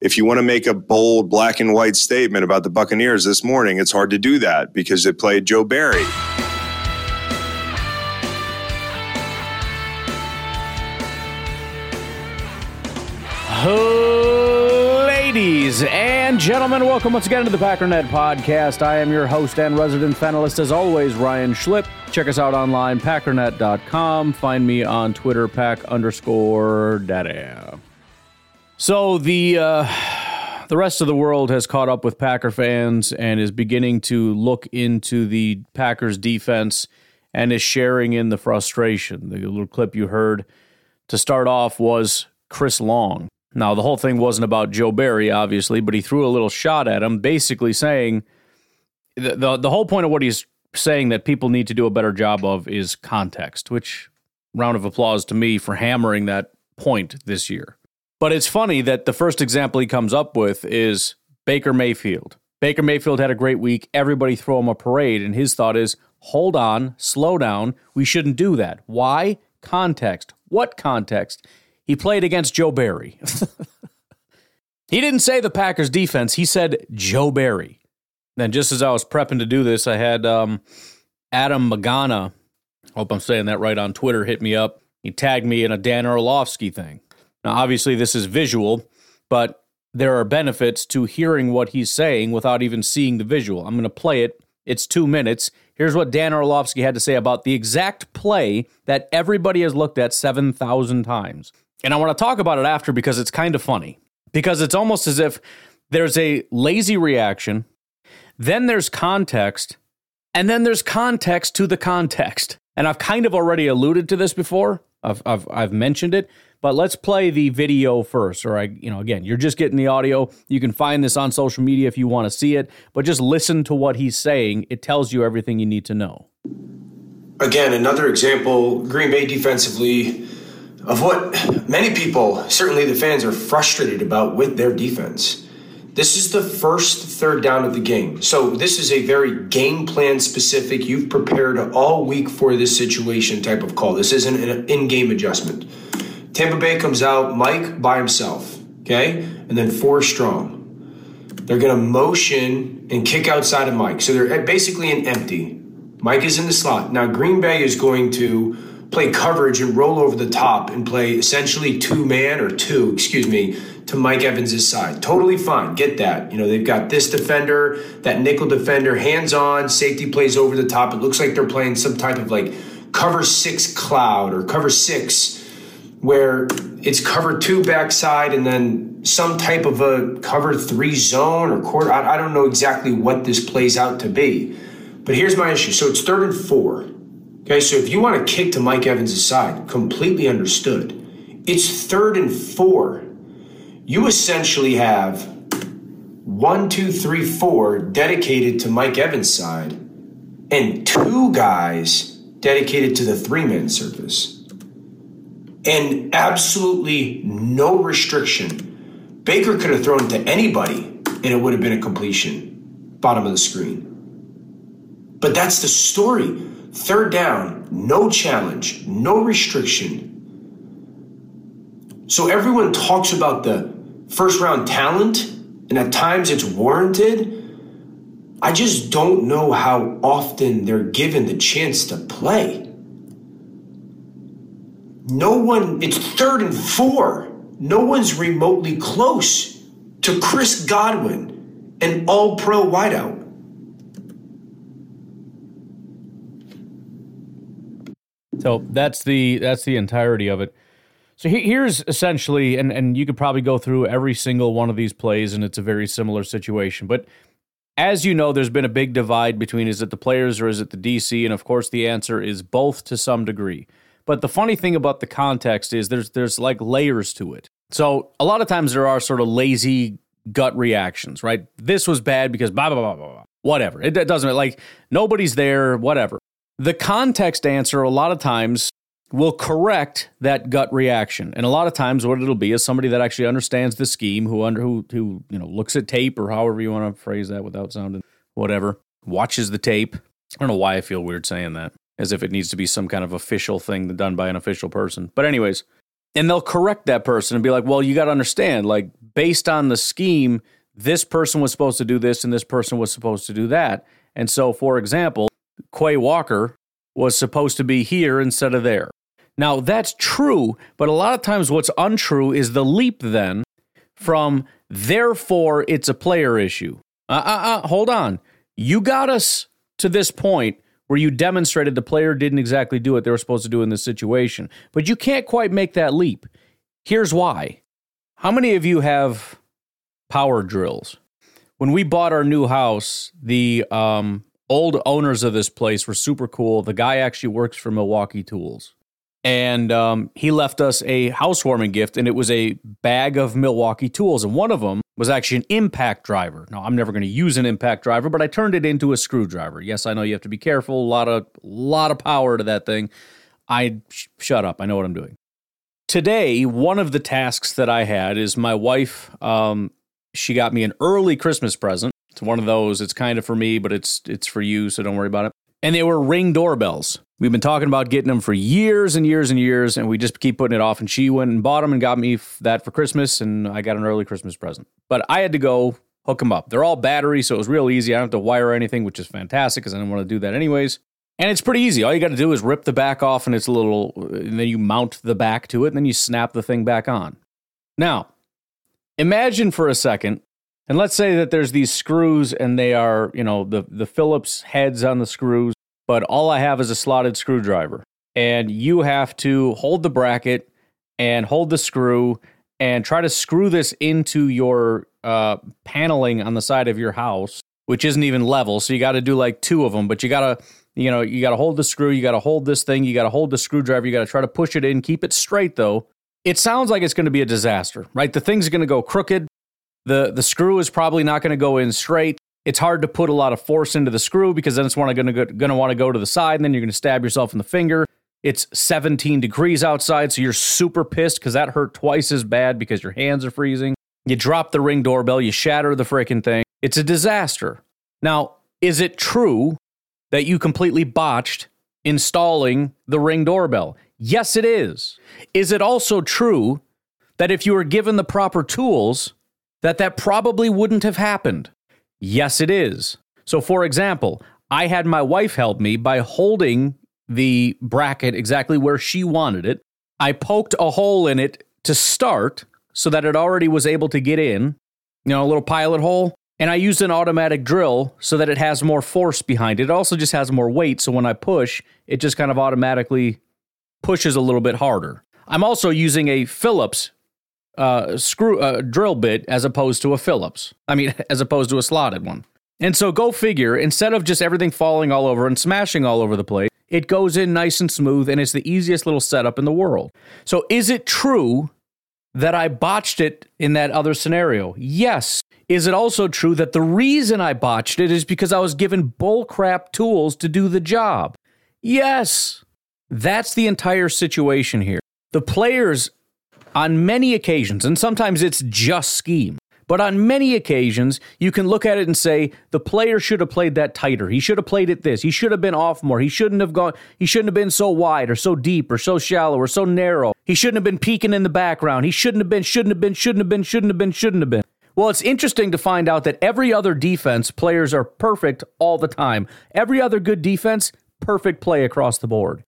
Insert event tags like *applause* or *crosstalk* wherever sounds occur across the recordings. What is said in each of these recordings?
if you want to make a bold black and white statement about the Buccaneers this morning, it's hard to do that because they played Joe Barry. Ladies and gentlemen, welcome once again to the Packernet Podcast. I am your host and resident panelist, as always, Ryan Schlip. Check us out online, packernet.com. Find me on Twitter, pack underscore data. So the uh, the rest of the world has caught up with Packer fans and is beginning to look into the Packers defense and is sharing in the frustration. The little clip you heard to start off was Chris Long. Now the whole thing wasn't about Joe Barry, obviously, but he threw a little shot at him, basically saying the, the, the whole point of what he's saying that people need to do a better job of is context, which round of applause to me for hammering that point this year. But it's funny that the first example he comes up with is Baker Mayfield. Baker Mayfield had a great week. Everybody throw him a parade. And his thought is hold on, slow down. We shouldn't do that. Why? Context. What context? He played against Joe Barry. *laughs* he didn't say the Packers defense, he said Joe Barry. Then, just as I was prepping to do this, I had um, Adam Magana, hope I'm saying that right on Twitter, hit me up. He tagged me in a Dan Orlovsky thing. Now, obviously, this is visual, but there are benefits to hearing what he's saying without even seeing the visual. I'm going to play it. It's two minutes. Here's what Dan Orlovsky had to say about the exact play that everybody has looked at 7,000 times. And I want to talk about it after because it's kind of funny. Because it's almost as if there's a lazy reaction, then there's context, and then there's context to the context. And I've kind of already alluded to this before. I've, I've, I've mentioned it, but let's play the video first. Or I, you know, again, you're just getting the audio. You can find this on social media if you want to see it, but just listen to what he's saying. It tells you everything you need to know. Again, another example, Green Bay defensively, of what many people, certainly the fans, are frustrated about with their defense. This is the first third down of the game. So, this is a very game plan specific, you've prepared all week for this situation type of call. This isn't an in game adjustment. Tampa Bay comes out, Mike by himself, okay? And then four strong. They're going to motion and kick outside of Mike. So they're basically an empty. Mike is in the slot. Now, Green Bay is going to play coverage and roll over the top and play essentially two man or two, excuse me, to Mike Evans' side. Totally fine. Get that. You know, they've got this defender, that nickel defender, hands on, safety plays over the top. It looks like they're playing some type of like cover six cloud or cover six where it's cover two backside and then some type of a cover three zone or quarter. I, I don't know exactly what this plays out to be. But here's my issue. So it's third and four. Okay, so if you want to kick to Mike Evans' side, completely understood. It's third and four. You essentially have one, two, three, four dedicated to Mike Evans' side, and two guys dedicated to the three man surface and absolutely no restriction. Baker could have thrown it to anybody and it would have been a completion. Bottom of the screen. But that's the story. Third down, no challenge, no restriction. So everyone talks about the first round talent, and at times it's warranted. I just don't know how often they're given the chance to play. No one, it's third and four. No one's remotely close to Chris Godwin, an all pro wideout. So that's the that's the entirety of it. So here's essentially, and and you could probably go through every single one of these plays, and it's a very similar situation. But as you know, there's been a big divide between is it the players or is it the DC, and of course the answer is both to some degree. But the funny thing about the context is there's there's like layers to it. So a lot of times there are sort of lazy gut reactions, right? This was bad because blah blah blah blah blah. Whatever. It, it doesn't like nobody's there. Whatever. The context answer, a lot of times, will correct that gut reaction. And a lot of times, what it'll be is somebody that actually understands the scheme, who under who who you know looks at tape or however you want to phrase that without sounding whatever, watches the tape. I don't know why I feel weird saying that, as if it needs to be some kind of official thing done by an official person. But anyways, and they'll correct that person and be like, "Well, you got to understand, like based on the scheme, this person was supposed to do this and this person was supposed to do that." And so, for example, Quay Walker was supposed to be here instead of there. Now, that's true, but a lot of times what's untrue is the leap then from therefore it's a player issue. Uh uh uh, hold on. You got us to this point where you demonstrated the player didn't exactly do what they were supposed to do in this situation, but you can't quite make that leap. Here's why. How many of you have power drills? When we bought our new house, the um, old owners of this place were super cool. The guy actually works for Milwaukee Tools. And um, he left us a housewarming gift, and it was a bag of Milwaukee tools. And one of them was actually an impact driver. Now, I'm never going to use an impact driver, but I turned it into a screwdriver. Yes, I know you have to be careful. A lot of, lot of power to that thing. I sh- shut up. I know what I'm doing. Today, one of the tasks that I had is my wife. Um, she got me an early Christmas present it's one of those. It's kind of for me, but it's it's for you, so don't worry about it. And they were ring doorbells. We've been talking about getting them for years and years and years, and we just keep putting it off. And she went and bought them and got me that for Christmas, and I got an early Christmas present. But I had to go hook them up. They're all battery, so it was real easy. I don't have to wire anything, which is fantastic because I didn't want to do that anyways. And it's pretty easy. All you got to do is rip the back off, and it's a little, and then you mount the back to it, and then you snap the thing back on. Now, imagine for a second and let's say that there's these screws and they are, you know, the, the Phillips heads on the screws, but all I have is a slotted screwdriver. And you have to hold the bracket and hold the screw and try to screw this into your uh, paneling on the side of your house, which isn't even level. So you got to do like two of them, but you got to, you know, you got to hold the screw, you got to hold this thing, you got to hold the screwdriver, you got to try to push it in, keep it straight though. It sounds like it's going to be a disaster, right? The thing's going to go crooked. The the screw is probably not going to go in straight. It's hard to put a lot of force into the screw because then it's going to going to want to go to the side, and then you're going to stab yourself in the finger. It's 17 degrees outside, so you're super pissed because that hurt twice as bad because your hands are freezing. You drop the ring doorbell, you shatter the freaking thing. It's a disaster. Now, is it true that you completely botched installing the ring doorbell? Yes, it is. Is it also true that if you were given the proper tools, that that probably wouldn't have happened? Yes, it is. So, for example, I had my wife help me by holding the bracket exactly where she wanted it. I poked a hole in it to start so that it already was able to get in, you know, a little pilot hole. And I used an automatic drill so that it has more force behind it. It also just has more weight. So when I push, it just kind of automatically pushes a little bit harder. I'm also using a Phillips uh, screw uh, drill bit as opposed to a Phillips. I mean, *laughs* as opposed to a slotted one. And so go figure, instead of just everything falling all over and smashing all over the place, it goes in nice and smooth and it's the easiest little setup in the world. So is it true that I botched it in that other scenario? Yes. Is it also true that the reason I botched it is because I was given bullcrap tools to do the job? Yes. That's the entire situation here. The players on many occasions, and sometimes it's just scheme, but on many occasions, you can look at it and say, the player should have played that tighter. He should have played it this. He should have been off more. He shouldn't have gone, he shouldn't have been so wide or so deep or so shallow or so narrow. He shouldn't have been peeking in the background. He shouldn't have been, shouldn't have been, shouldn't have been, shouldn't have been, shouldn't have been. Well, it's interesting to find out that every other defense players are perfect all the time. Every other good defense, perfect play across the board.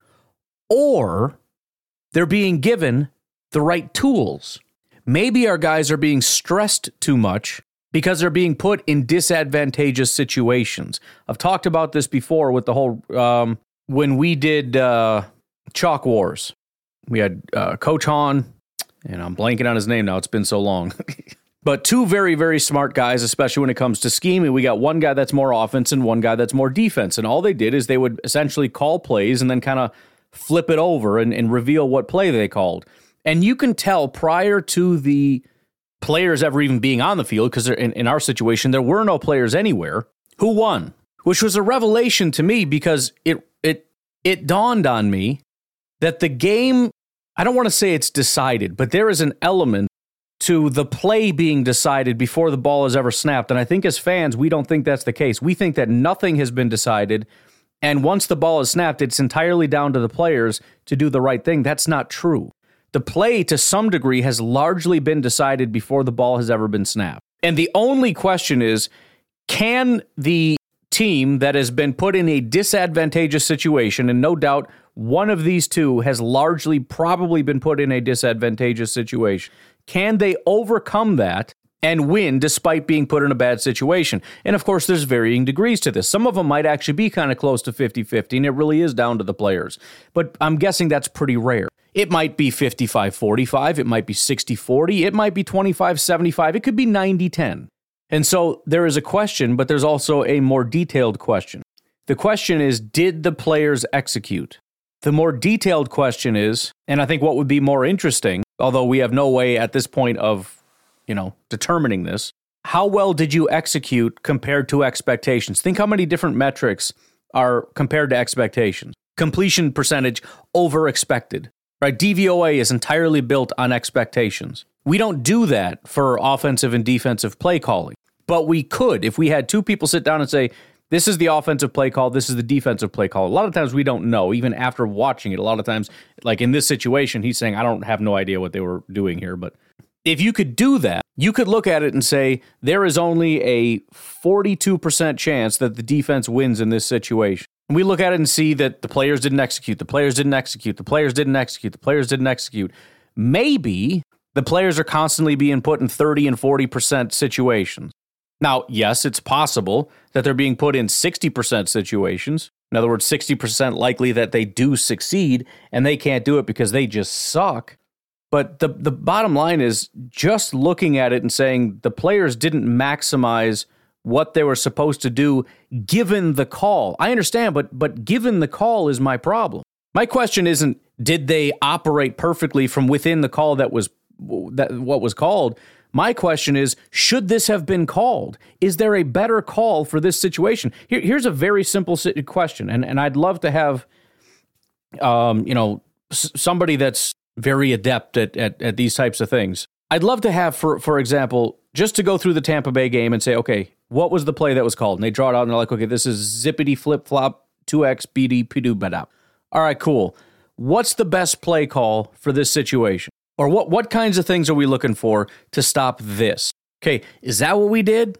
Or they're being given the right tools. Maybe our guys are being stressed too much because they're being put in disadvantageous situations. I've talked about this before with the whole um, when we did uh, Chalk Wars. We had uh, Coach Hahn, and I'm blanking on his name now. It's been so long. *laughs* but two very, very smart guys, especially when it comes to scheming. We got one guy that's more offense and one guy that's more defense. And all they did is they would essentially call plays and then kind of flip it over and, and reveal what play they called. And you can tell prior to the players ever even being on the field, because in, in our situation, there were no players anywhere, who won, which was a revelation to me because it it it dawned on me that the game, I don't want to say it's decided, but there is an element to the play being decided before the ball is ever snapped. And I think as fans, we don't think that's the case. We think that nothing has been decided. And once the ball is snapped, it's entirely down to the players to do the right thing. That's not true. The play, to some degree, has largely been decided before the ball has ever been snapped. And the only question is can the team that has been put in a disadvantageous situation, and no doubt one of these two has largely probably been put in a disadvantageous situation. Can they overcome that and win despite being put in a bad situation? And of course, there's varying degrees to this. Some of them might actually be kind of close to 50 50, and it really is down to the players. But I'm guessing that's pretty rare. It might be 55 45, it might be 60 40, it might be 25 75, it could be 90 10. And so there is a question, but there's also a more detailed question. The question is Did the players execute? The more detailed question is, and I think what would be more interesting, although we have no way at this point of, you know, determining this, how well did you execute compared to expectations? Think how many different metrics are compared to expectations. Completion percentage over expected, right? DVOA is entirely built on expectations. We don't do that for offensive and defensive play calling, but we could if we had two people sit down and say, this is the offensive play call. This is the defensive play call. A lot of times we don't know, even after watching it. A lot of times, like in this situation, he's saying, I don't have no idea what they were doing here. But if you could do that, you could look at it and say, there is only a 42% chance that the defense wins in this situation. And we look at it and see that the players didn't execute, the players didn't execute, the players didn't execute, the players didn't execute. Maybe the players are constantly being put in 30 and 40% situations. Now, yes, it's possible that they're being put in 60% situations. In other words, 60% likely that they do succeed and they can't do it because they just suck. But the, the bottom line is just looking at it and saying the players didn't maximize what they were supposed to do given the call. I understand, but but given the call is my problem. My question isn't did they operate perfectly from within the call that was that what was called? My question is should this have been called? Is there a better call for this situation? Here, here's a very simple question, and, and I'd love to have, um, you know, somebody that's very adept at, at, at these types of things. I'd love to have, for, for example, just to go through the Tampa Bay game and say, okay, what was the play that was called? And they draw it out and they're like, okay, this is zippity flip flop 2x BD pidu bada. All right, cool. What's the best play call for this situation? Or what, what kinds of things are we looking for to stop this? Okay, is that what we did?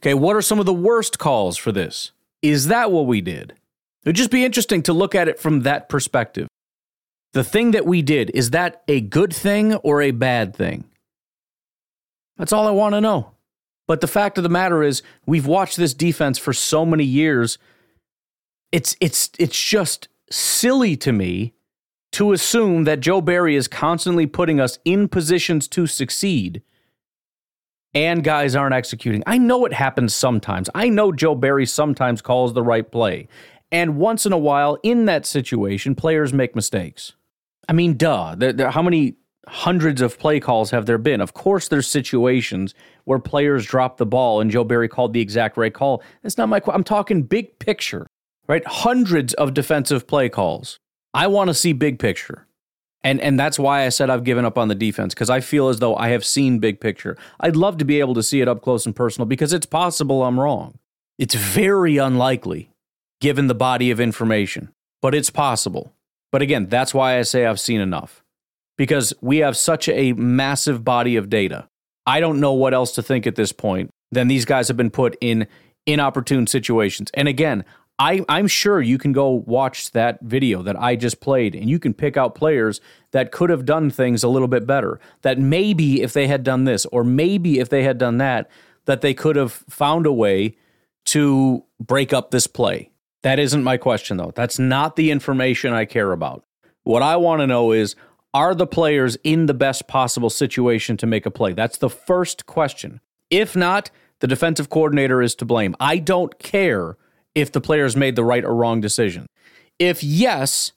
Okay, what are some of the worst calls for this? Is that what we did? It would just be interesting to look at it from that perspective. The thing that we did, is that a good thing or a bad thing? That's all I want to know. But the fact of the matter is, we've watched this defense for so many years. It's it's it's just silly to me to assume that Joe Barry is constantly putting us in positions to succeed and guys aren't executing. I know it happens sometimes. I know Joe Barry sometimes calls the right play. And once in a while, in that situation, players make mistakes. I mean, duh. There, there, how many hundreds of play calls have there been? Of course, there's situations where players drop the ball and Joe Barry called the exact right call. That's not my. I'm talking big picture, right? Hundreds of defensive play calls. I want to see big picture. And and that's why I said I've given up on the defense because I feel as though I have seen big picture. I'd love to be able to see it up close and personal because it's possible I'm wrong. It's very unlikely given the body of information, but it's possible. But again, that's why I say I've seen enough because we have such a massive body of data. I don't know what else to think at this point. Then these guys have been put in inopportune situations. And again, I, I'm sure you can go watch that video that I just played and you can pick out players that could have done things a little bit better. That maybe if they had done this, or maybe if they had done that, that they could have found a way to break up this play. That isn't my question, though. That's not the information I care about. What I want to know is are the players in the best possible situation to make a play? That's the first question. If not, the defensive coordinator is to blame. I don't care if the players made the right or wrong decision. If yes,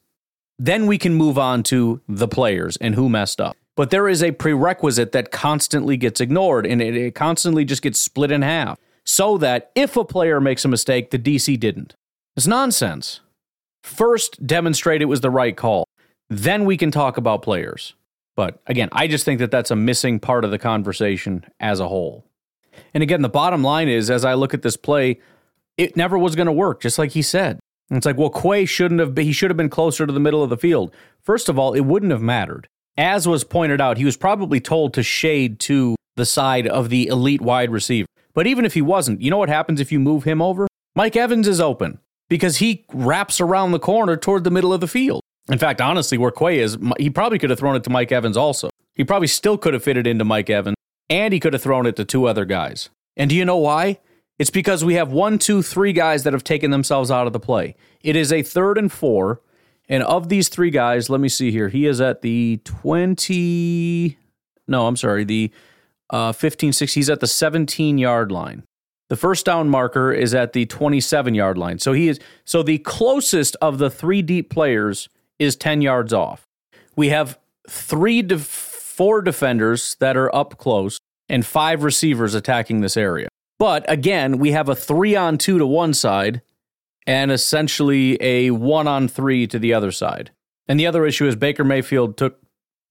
then we can move on to the players and who messed up. But there is a prerequisite that constantly gets ignored and it, constantly just gets split in half so that if a player makes a mistake, the DC didn't. It's nonsense. First, demonstrate it was the right call. Then we can talk about players. But again, I just think that that's a missing part of the conversation as a whole. And again, the bottom line is as I look at this play, it never was going to work, just like he said. And it's like, well, Quay shouldn't have been, he should have been closer to the middle of the field. First of all, it wouldn't have mattered. As was pointed out, he was probably told to shade to the side of the elite wide receiver. But even if he wasn't, you know what happens if you move him over? Mike Evans is open because he wraps around the corner toward the middle of the field. In fact, honestly, where Quay is, he probably could have thrown it to Mike Evans also. He probably still could have fitted into Mike Evans, and he could have thrown it to two other guys. And do you know why? It's because we have one, two, three guys that have taken themselves out of the play. It is a third and four. And of these three guys, let me see here. He is at the 20. No, I'm sorry. The uh, 15, 6. He's at the 17 yard line. The first down marker is at the 27 yard line. So he is so the closest of the three deep players is 10 yards off. We have three to four defenders that are up close and five receivers attacking this area. But again, we have a three on two to one side and essentially a one on three to the other side. And the other issue is Baker Mayfield took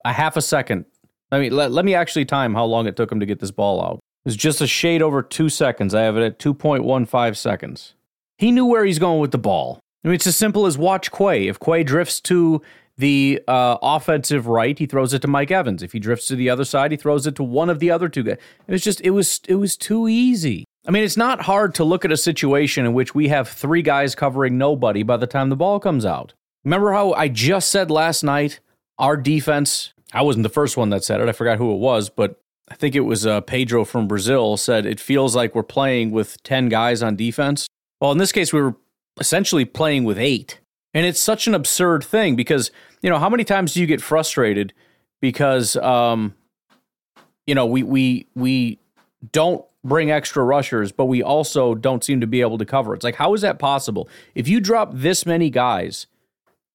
a half a second. I mean, let, let me actually time how long it took him to get this ball out. It was just a shade over two seconds. I have it at 2.15 seconds. He knew where he's going with the ball. I mean, it's as simple as watch Quay. If Quay drifts to the uh, offensive right, he throws it to Mike Evans. If he drifts to the other side, he throws it to one of the other two guys. It was just it was it was too easy. I mean, it's not hard to look at a situation in which we have three guys covering nobody by the time the ball comes out. Remember how I just said last night our defense? I wasn't the first one that said it. I forgot who it was, but I think it was uh, Pedro from Brazil said it feels like we're playing with 10 guys on defense. Well, in this case, we were essentially playing with eight. And it's such an absurd thing because, you know, how many times do you get frustrated because, um, you know, we, we, we don't bring extra rushers, but we also don't seem to be able to cover. It's like, how is that possible? If you drop this many guys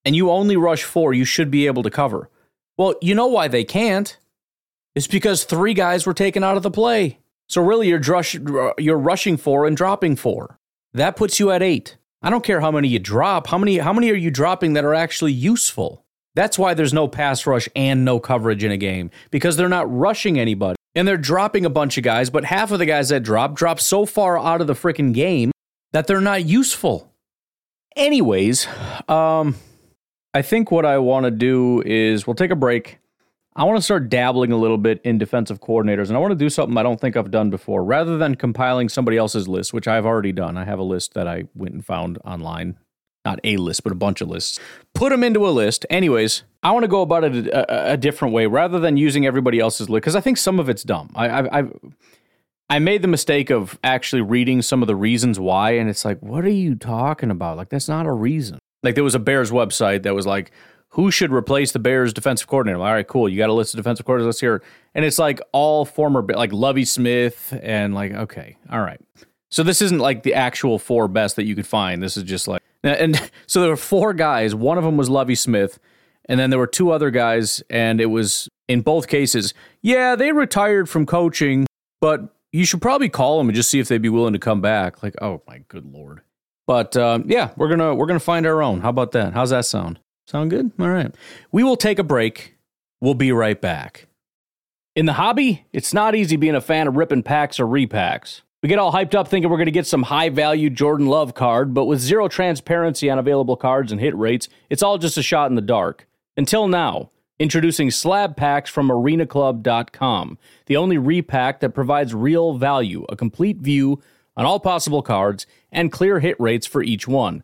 and you only rush four, you should be able to cover. Well, you know why they can't? It's because three guys were taken out of the play. So really, you're, drush, you're rushing four and dropping four. That puts you at eight. I don't care how many you drop. How many how many are you dropping that are actually useful? That's why there's no pass rush and no coverage in a game because they're not rushing anybody and they're dropping a bunch of guys, but half of the guys that drop drop so far out of the freaking game that they're not useful. Anyways, um I think what I want to do is we'll take a break. I want to start dabbling a little bit in defensive coordinators, and I want to do something I don't think I've done before. Rather than compiling somebody else's list, which I've already done, I have a list that I went and found online. Not a list, but a bunch of lists. Put them into a list. Anyways, I want to go about it a, a, a different way rather than using everybody else's list because I think some of it's dumb. I, I, I've I made the mistake of actually reading some of the reasons why, and it's like, what are you talking about? Like, that's not a reason. Like, there was a Bears website that was like, who should replace the Bears defensive coordinator? All right, cool. You got a list of defensive coordinators. Let's hear it. And it's like all former, like Lovie Smith, and like, okay, all right. So this isn't like the actual four best that you could find. This is just like, *laughs* and so there were four guys. One of them was Lovie Smith, and then there were two other guys, and it was in both cases, yeah, they retired from coaching, but you should probably call them and just see if they'd be willing to come back. Like, oh my good lord. But um, yeah, we're gonna we're gonna find our own. How about that? How's that sound? Sound good? All right. We will take a break. We'll be right back. In the hobby, it's not easy being a fan of ripping packs or repacks. We get all hyped up thinking we're going to get some high value Jordan Love card, but with zero transparency on available cards and hit rates, it's all just a shot in the dark. Until now. Introducing slab packs from arenaclub.com, the only repack that provides real value, a complete view on all possible cards, and clear hit rates for each one.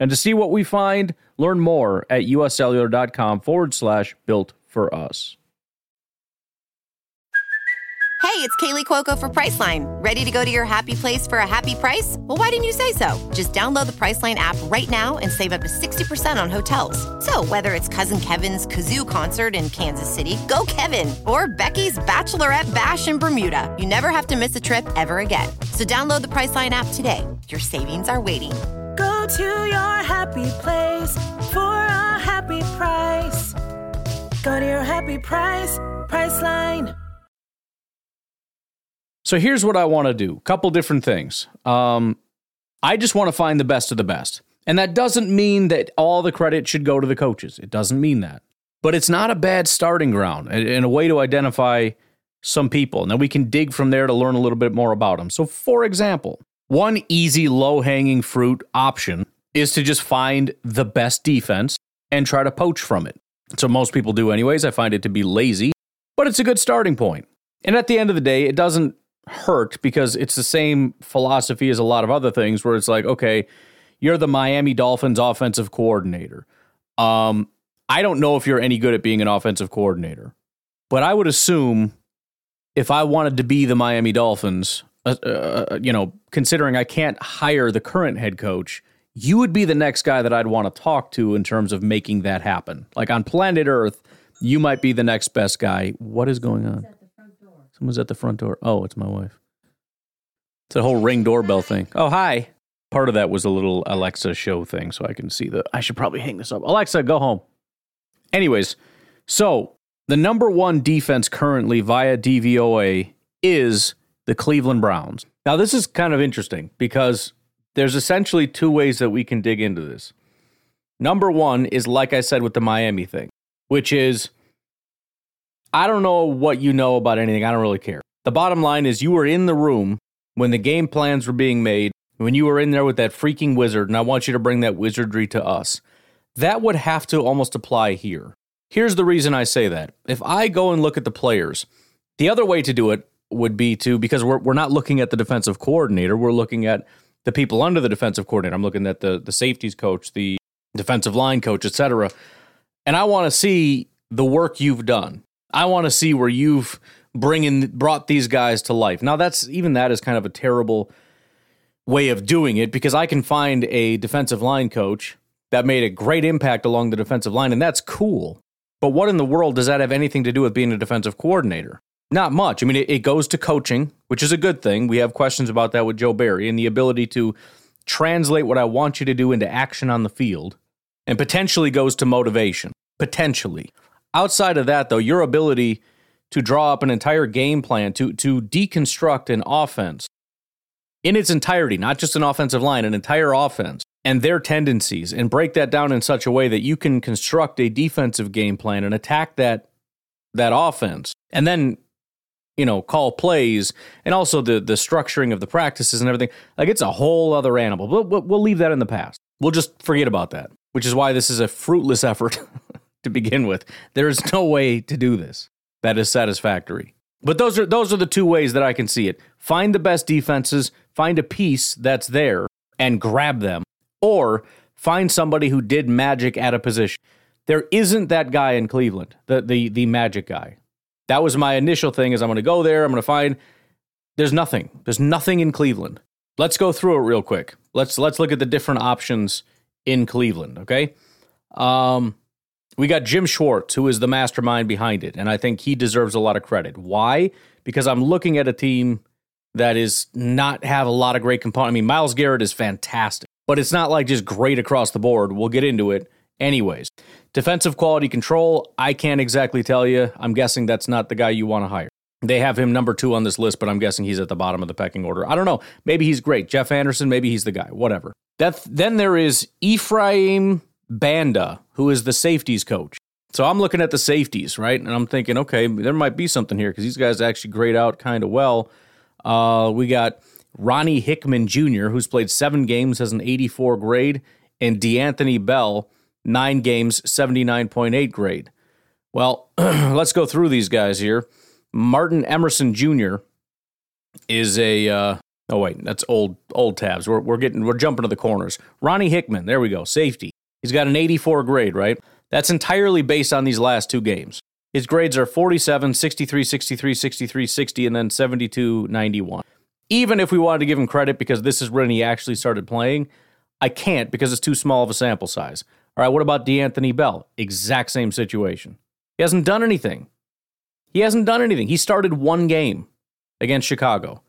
And to see what we find, learn more at uscellular.com forward slash built for us. Hey, it's Kaley Cuoco for Priceline. Ready to go to your happy place for a happy price? Well, why didn't you say so? Just download the Priceline app right now and save up to 60% on hotels. So, whether it's Cousin Kevin's Kazoo concert in Kansas City, go Kevin, or Becky's Bachelorette Bash in Bermuda, you never have to miss a trip ever again. So, download the Priceline app today. Your savings are waiting. Go to your happy place for a happy price. Go to your happy price, Priceline. So here's what I want to do. Couple different things. Um, I just want to find the best of the best. And that doesn't mean that all the credit should go to the coaches. It doesn't mean that. But it's not a bad starting ground and a way to identify some people. And then we can dig from there to learn a little bit more about them. So, for example, one easy, low hanging fruit option is to just find the best defense and try to poach from it. So, most people do, anyways. I find it to be lazy, but it's a good starting point. And at the end of the day, it doesn't hurt because it's the same philosophy as a lot of other things where it's like, okay, you're the Miami Dolphins offensive coordinator. Um, I don't know if you're any good at being an offensive coordinator, but I would assume if I wanted to be the Miami Dolphins, uh, uh, uh you know, considering I can't hire the current head coach, you would be the next guy that I'd want to talk to in terms of making that happen. Like on planet Earth, you might be the next best guy. What is going on? Someone's at the front door. Oh, it's my wife. It's a whole ring doorbell thing. Oh, hi. Part of that was a little Alexa show thing, so I can see the. I should probably hang this up. Alexa, go home. Anyways, so the number one defense currently via DVOA is the Cleveland Browns. Now, this is kind of interesting because there's essentially two ways that we can dig into this. Number one is, like I said, with the Miami thing, which is I don't know what you know about anything. I don't really care. The bottom line is you were in the room when the game plans were being made, when you were in there with that freaking wizard, and I want you to bring that wizardry to us. That would have to almost apply here. Here's the reason I say that. If I go and look at the players, the other way to do it would be to, because we're, we're not looking at the defensive coordinator, we're looking at the people under the defensive coordinator. I'm looking at the, the safeties coach, the defensive line coach, etc. And I want to see the work you've done. I want to see where you've bringing brought these guys to life. Now that's even that is kind of a terrible way of doing it because I can find a defensive line coach that made a great impact along the defensive line and that's cool. But what in the world does that have anything to do with being a defensive coordinator? Not much. I mean, it, it goes to coaching, which is a good thing. We have questions about that with Joe Barry and the ability to translate what I want you to do into action on the field and potentially goes to motivation. Potentially. Outside of that, though, your ability to draw up an entire game plan, to, to deconstruct an offense in its entirety, not just an offensive line, an entire offense and their tendencies, and break that down in such a way that you can construct a defensive game plan and attack that that offense. And then you know, call plays and also the the structuring of the practices and everything. Like it's a whole other animal. We'll, we'll leave that in the past. We'll just forget about that, which is why this is a fruitless *laughs* effort to begin with. There is no way to do this that is satisfactory. But those are those are the two ways that I can see it. Find the best defenses, find a piece that's there and grab them, or find somebody who did magic at a position. There isn't that guy in Cleveland, the the the magic guy. That was my initial thing is I'm going to go there, I'm going to find there's nothing. There's nothing in Cleveland. Let's go through it real quick. Let's let's look at the different options in Cleveland, okay? Um we got Jim Schwartz, who is the mastermind behind it, and I think he deserves a lot of credit. Why? Because I'm looking at a team that is not have a lot of great components. I mean, Myles Garrett is fantastic, but it's not like just great across the board. We'll get into it anyways. Defensive quality control, I can't exactly tell you. I'm guessing that's not the guy you want to hire. They have him number two on this list, but I'm guessing he's at the bottom of the pecking order. I don't know. Maybe he's great. Jeff Anderson, maybe he's the guy. Whatever. That, then there is Ephraim Banda, who is the safeties coach. So I'm looking at the safeties, right? And I'm thinking, okay, there might be something here because these guys actually grade out kind of well. Uh, we got Ronnie Hickman Jr., who's played seven games, has an 84 grade, and D'Anthony Bell, nine games, 79.8 grade. Well, *clears throat* let's go through these guys here. Martin Emerson Jr. is a uh, oh wait, that's old old tabs. We're we're getting we're jumping to the corners. Ronnie Hickman, there we go, safety. He's got an 84 grade, right? That's entirely based on these last two games. His grades are 47, 63, 63, 63, 60, and then 72, 91. Even if we wanted to give him credit because this is when he actually started playing, I can't because it's too small of a sample size. All right, what about D'Anthony Bell? Exact same situation. He hasn't done anything. He hasn't done anything. He started one game against Chicago.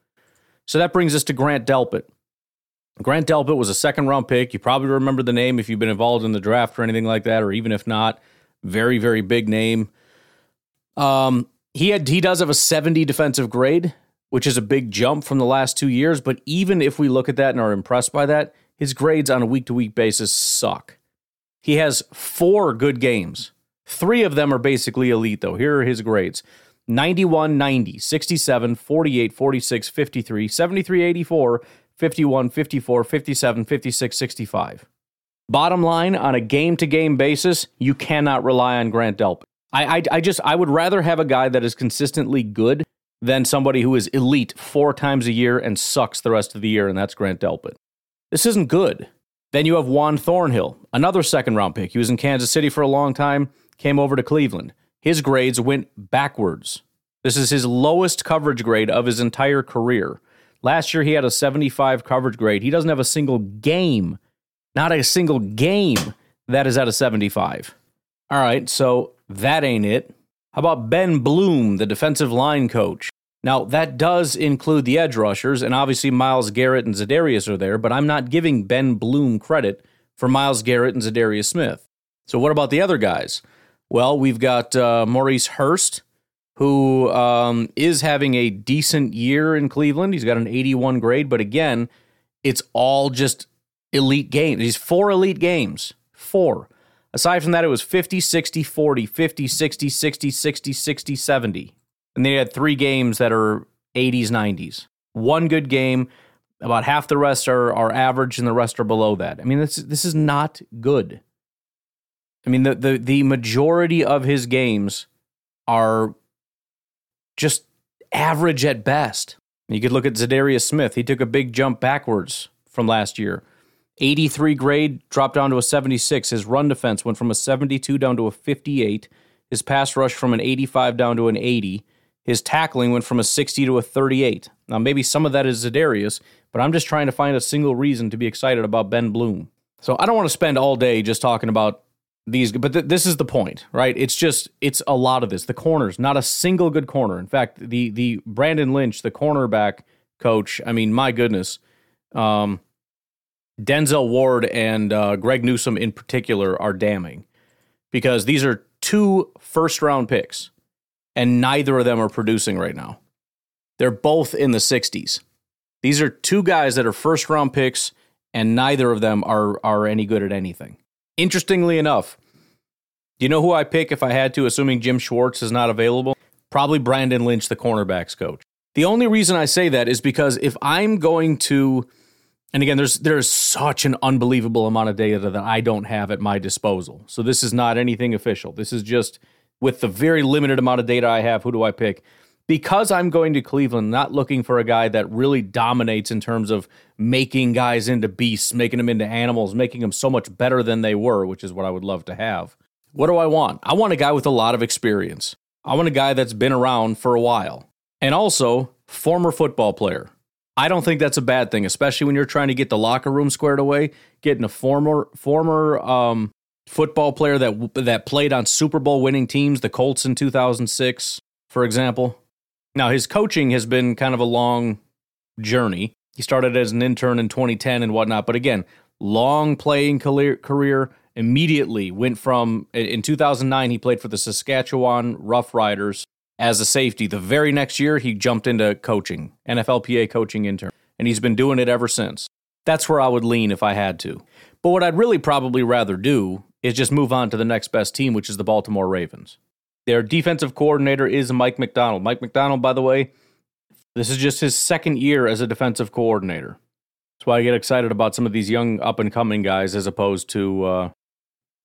So that brings us to Grant Delpit. Grant Delpit was a second round pick. You probably remember the name if you've been involved in the draft or anything like that, or even if not, very, very big name. Um, he had he does have a 70 defensive grade, which is a big jump from the last two years. But even if we look at that and are impressed by that, his grades on a week to week basis suck. He has four good games. Three of them are basically elite, though. Here are his grades 91, 90, 67, 48, 46, 53, 73, 84, 51, 54, 57, 56, 65. Bottom line, on a game to game basis, you cannot rely on Grant Delpit. I, I, I just, I would rather have a guy that is consistently good than somebody who is elite four times a year and sucks the rest of the year, and that's Grant Delpit. This isn't good. Then you have Juan Thornhill, another second round pick. He was in Kansas City for a long time, came over to Cleveland. His grades went backwards. This is his lowest coverage grade of his entire career. Last year, he had a 75 coverage grade. He doesn't have a single game, not a single game that is at a 75. All right, so that ain't it. How about Ben Bloom, the defensive line coach? Now, that does include the edge rushers, and obviously Myles Garrett and Za'Darius are there, but I'm not giving Ben Bloom credit for Myles Garrett and Za'Darius Smith. So, what about the other guys? Well, we've got uh, Maurice Hurst, who um, is having a decent year in Cleveland. He's got an 81 grade, but again, it's all just elite games. These four elite games. Four. Aside from that, it was 50, 60, 40, 50, 60, 60, 60, 60, 70. And they had three games that are 80s, 90s. One good game. About half the rest are, are average and the rest are below that. I mean, this, this is not good. I mean, the, the, the majority of his games are just average at best. You could look at Za'Darius Smith. He took a big jump backwards from last year. 83 grade dropped down to a 76. His run defense went from a 72 down to a 58. His pass rush from an 85 down to an 80. His tackling went from a 60 to a 38. Now, maybe some of that is Za'Darius, but I'm just trying to find a single reason to be excited about Ben Bloom. So I don't want to spend all day just talking about these, but th- this is the point, right? It's just it's a lot of this. The corners, not a single good corner. In fact, the the Brandon Lynch, the cornerback coach. I mean, my goodness, um, Denzel Ward and uh, Greg Newsome in particular are damning because these are two first round picks, and neither of them are producing right now. They're both in the 60s. These are two guys that are first round picks, and neither of them are are any good at anything. Interestingly enough, do you know who I pick if I had to, assuming Jim Schwartz is not available? Probably Brandon Lynch, the cornerbacks coach. The only reason I say that is because if I'm going to, and again, there's there's such an unbelievable amount of data that I don't have at my disposal. So this is not anything official. This is just with the very limited amount of data I have, who do I pick? because I'm going to Cleveland, not looking for a guy that really dominates in terms of making guys into beasts, making them into animals, making them so much better than they were, which is what I would love to have. What do I want? I want a guy with a lot of experience. I want a guy that's been around for a while. And also, former football player. I don't think that's a bad thing, especially when you're trying to get the locker room squared away. Getting a former former um, football player that that played on Super Bowl winning teams, the Colts in 2006, for example. Now his coaching has been kind of a long journey. He started as an intern in 2010 and whatnot, but again, long playing career, immediately went from in 2009 he played for the Saskatchewan Roughriders as a safety. The very next year he jumped into coaching, NFLPA coaching intern, and he's been doing it ever since. That's where I would lean if I had to. But what I'd really probably rather do is just move on to the next best team, which is the Baltimore Ravens. Their defensive coordinator is Mike Macdonald. Mike Macdonald, by the way, this is just his second year as a defensive coordinator. That's why I get excited about some of these young up and coming guys as opposed to uh,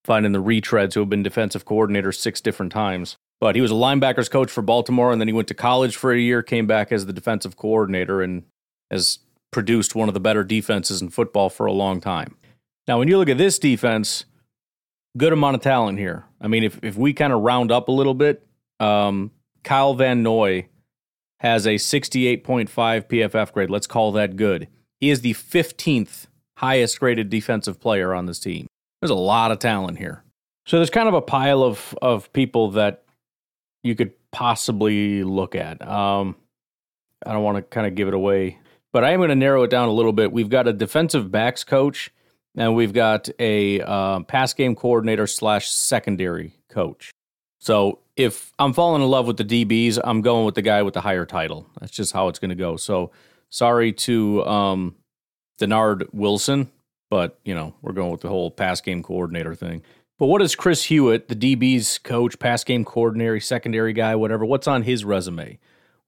finding the retreads who have been defensive coordinators six different times. But he was a linebackers coach for Baltimore, and then he went to college for a year, came back as the defensive coordinator, and has produced one of the better defenses in football for a long time. Now, when you look at this defense, good amount of talent here. I mean, if if we kind of round up a little bit, um, Kyle Van Noy has a 68.5 PFF grade. Let's call that good. He is the 15th highest graded defensive player on this team. There's a lot of talent here. So there's kind of a pile of of people that you could possibly look at. Um, I don't want to kind of give it away, but I am going to narrow it down a little bit. We've got a defensive backs coach, and we've got a uh, pass game coordinator slash secondary coach. So if I'm falling in love with the DBs, I'm going with the guy with the higher title. That's just how it's going to go. So sorry to um, Dennard Wilson, but you know we're going with the whole pass game coordinator thing. But what is Chris Hewitt, the DBs coach, pass game coordinator, secondary guy, whatever? What's on his resume?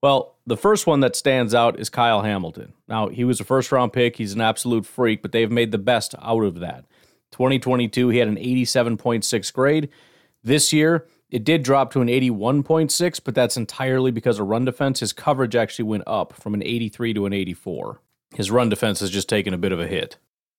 Well, the first one that stands out is Kyle Hamilton. Now, he was a first round pick. He's an absolute freak, but they've made the best out of that. 2022, he had an 87.6 grade. This year, it did drop to an 81.6, but that's entirely because of run defense. His coverage actually went up from an 83 to an 84. His run defense has just taken a bit of a hit.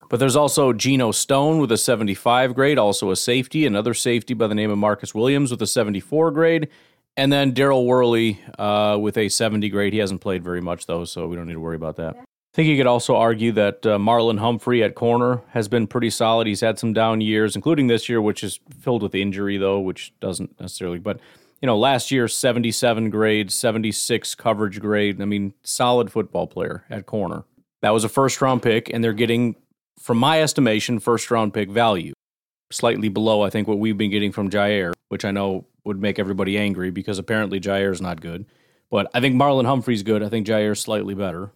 But there's also Geno Stone with a 75 grade, also a safety, another safety by the name of Marcus Williams with a 74 grade, and then Daryl Worley uh, with a 70 grade. He hasn't played very much, though, so we don't need to worry about that. I think you could also argue that uh, Marlon Humphrey at corner has been pretty solid. He's had some down years, including this year, which is filled with injury, though, which doesn't necessarily. But, you know, last year, 77 grade, 76 coverage grade. I mean, solid football player at corner. That was a first round pick, and they're getting, from my estimation, first round pick value. Slightly below, I think, what we've been getting from Jaire, which I know would make everybody angry because apparently Jaire's not good. But I think Marlon Humphrey's good. I think Jaire's slightly better.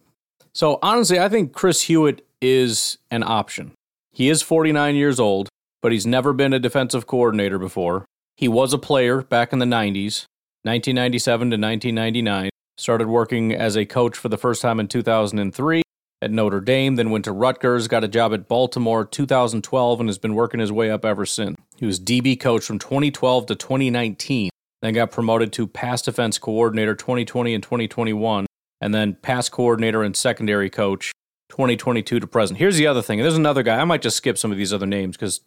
So honestly, I think Chris Hewitt is an option. He is 49 years old, but he's never been a defensive coordinator before. He was a player back in the 90s, 1997 to 1999. Started working as a coach for the first time in 2003 at Notre Dame, then went to Rutgers, got a job at Baltimore 2012, and has been working his way up ever since. He was DB coach from 2012 to 2019, then got promoted to pass defense coordinator 2020 and 2021, and then pass coordinator and secondary coach 2022 to present. Here's the other thing. There's another guy. I might just skip some of these other names because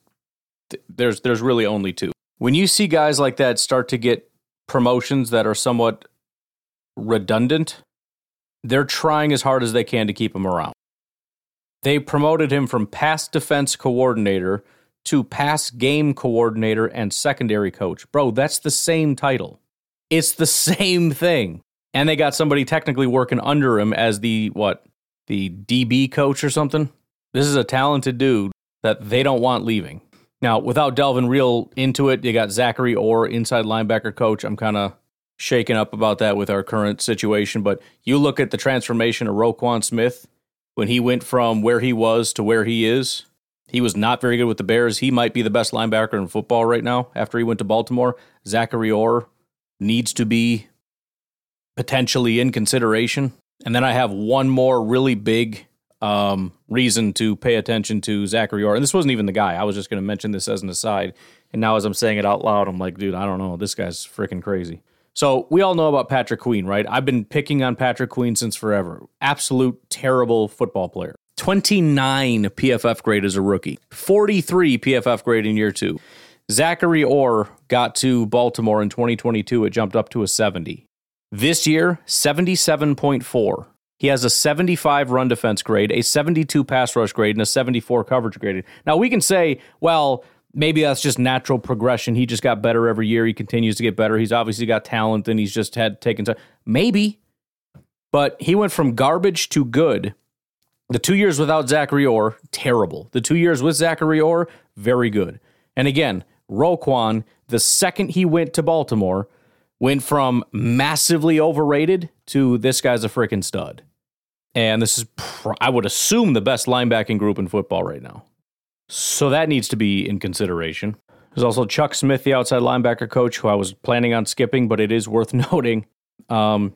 th- there's there's really only two. When you see guys like that start to get promotions that are somewhat redundant, they're trying as hard as they can to keep him around. They promoted him from pass defense coordinator to pass game coordinator and secondary coach. Bro, that's the same title. It's the *laughs* same thing. And they got somebody technically working under him as the what? The DB coach or something. This is a talented dude that they don't want leaving. Now, without delving real into it, you got Zachary Orr, inside linebacker coach. I'm kind of shaken up about that with our current situation. But you look at the transformation of Roquan Smith when he went from where he was to where he is. He was not very good with the Bears. He might be the best linebacker in football right now after he went to Baltimore. Zachary Orr needs to be potentially in consideration. And then I have one more really big um, reason to pay attention to Zachary Orr. And this wasn't even the guy. I was just going to mention this as an aside. And now as I'm saying it out loud, I'm like, dude, I don't know. This guy's freaking crazy. So we all know about Patrick Queen, right? I've been picking on Patrick Queen since forever. Absolute terrible football player. 29 PFF grade as a rookie, 43 PFF grade in year two. Zachary Orr got to Baltimore in 2022. It jumped up to a 70. This year, 77.4. He has a 75 run defense grade, a 72 pass rush grade, and a 74 coverage grade. Now, we can say, well, maybe that's just natural progression. He just got better every year. He continues to get better. He's obviously got talent and he's just had taken time. Maybe. But he went from garbage to good. The two years without Zachary Orr, terrible. The two years with Zachary Orr, very good. And again, Roquan, the second he went to Baltimore, went from massively overrated to this guy's a freaking stud. And this is, I would assume, the best linebacking group in football right now. So that needs to be in consideration. There's also Chuck Smith, the outside linebacker coach, who I was planning on skipping, but it is worth *laughs* noting. Um,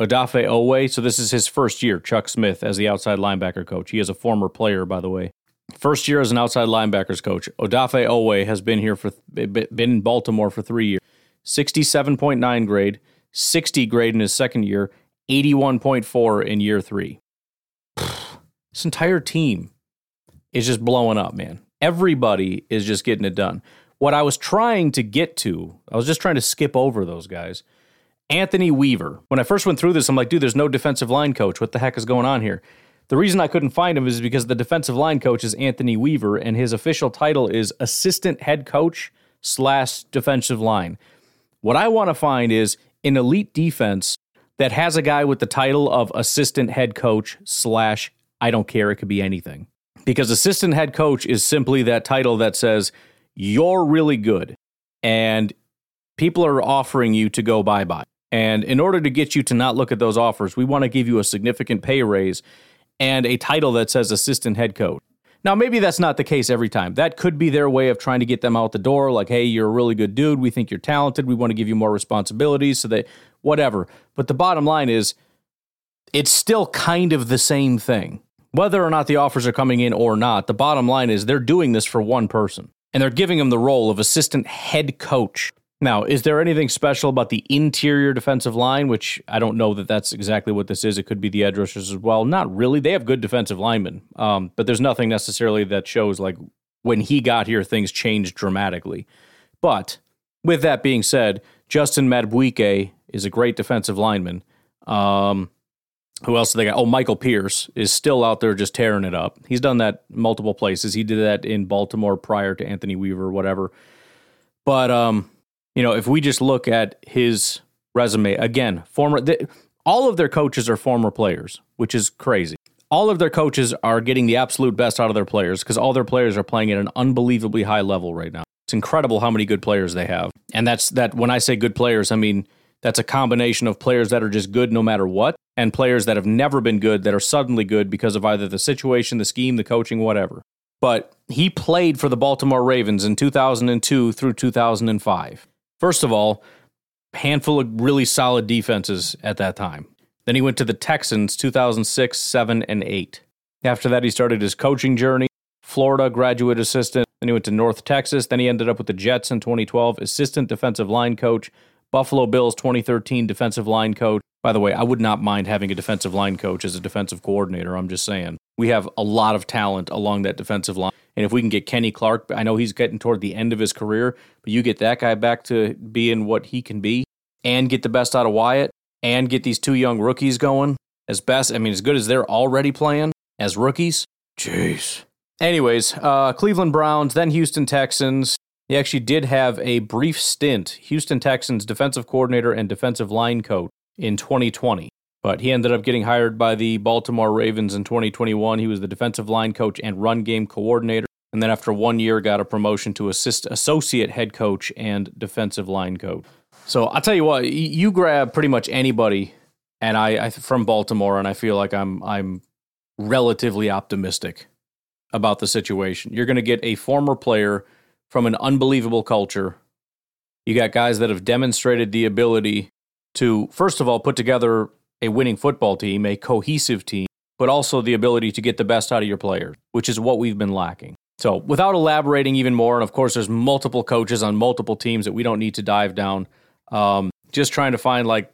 Odafe Oweh, so this is his first year, Chuck Smith, as the outside linebacker coach. He is a former player, by the way. First year as an outside linebackers coach. Odafe Oweh has been here for been in Baltimore for three years. 67.9 grade, 60 grade in his second year, 81.4 in year three. *sighs* This entire team is just blowing up, man. Everybody is just getting it done. What I was trying to get to, I was just trying to skip over those guys. Anthony Weaver. When I first went through this, I'm like, dude, there's no defensive line coach. What the heck is going on here? The reason I couldn't find him is because the defensive line coach is Anthony Weaver, and his official title is assistant head coach slash defensive line. What I want to find is an elite defense that has a guy with the title of assistant head coach slash I don't care. It could be anything because assistant head coach is simply that title that says you're really good and people are offering you to go bye bye. And in order to get you to not look at those offers, we want to give you a significant pay raise and a title that says assistant head coach. Now, maybe that's not the case every time. That could be their way of trying to get them out the door. Like, hey, you're a really good dude. We think you're talented. We want to give you more responsibilities so that whatever. But the bottom line is, it's still kind of the same thing. Whether or not the offers are coming in or not, the bottom line is they're doing this for one person and they're giving him the role of assistant head coach. Now, is there anything special about the interior defensive line, which I don't know that that's exactly what this is? It could be the edge rushers as well. Not really. They have good defensive linemen, um, but there's nothing necessarily that shows like when he got here, things changed dramatically. But with that being said, Justin Madubuike is a great defensive lineman. Um, who else do they got? Oh, Michael Pierce is still out there just tearing it up. He's done that multiple places. He did that in Baltimore prior to Anthony Weaver, whatever. But um, you know, if we just look at his resume again, former all of their coaches are former players, which is crazy. All of their coaches are getting the absolute best out of their players because all their players are playing at an unbelievably high level right now. It's incredible how many good players they have. And that's that when I say good players, I mean that's a combination of players that are just good no matter what and players that have never been good that are suddenly good because of either the situation, the scheme, the coaching, whatever. But he played for the Baltimore Ravens in 2002 through 2005. First of all, handful of really solid defenses at that time. Then he went to the Texans 2006, 7 and 8. After that he started his coaching journey, Florida graduate assistant, then he went to North Texas, then he ended up with the Jets in 2012, assistant defensive line coach, Buffalo Bills 2013 defensive line coach. By the way, I would not mind having a defensive line coach as a defensive coordinator. I'm just saying. We have a lot of talent along that defensive line. And if we can get Kenny Clark, I know he's getting toward the end of his career, but you get that guy back to being what he can be and get the best out of Wyatt and get these two young rookies going as best. I mean, as good as they're already playing as rookies. Jeez. Anyways, uh, Cleveland Browns, then Houston Texans, he actually did have a brief stint, Houston Texans defensive coordinator and defensive line coach in 2020. But he ended up getting hired by the Baltimore Ravens in 2021. He was the defensive line coach and run game coordinator. And then after one year, got a promotion to assist associate head coach and defensive line coach. So I'll tell you what, you grab pretty much anybody, and I, I from Baltimore, and I feel like I'm I'm relatively optimistic about the situation. You're going to get a former player from an unbelievable culture. You got guys that have demonstrated the ability to, first of all, put together a winning football team, a cohesive team, but also the ability to get the best out of your players, which is what we've been lacking. So, without elaborating even more, and of course, there's multiple coaches on multiple teams that we don't need to dive down. Um, just trying to find like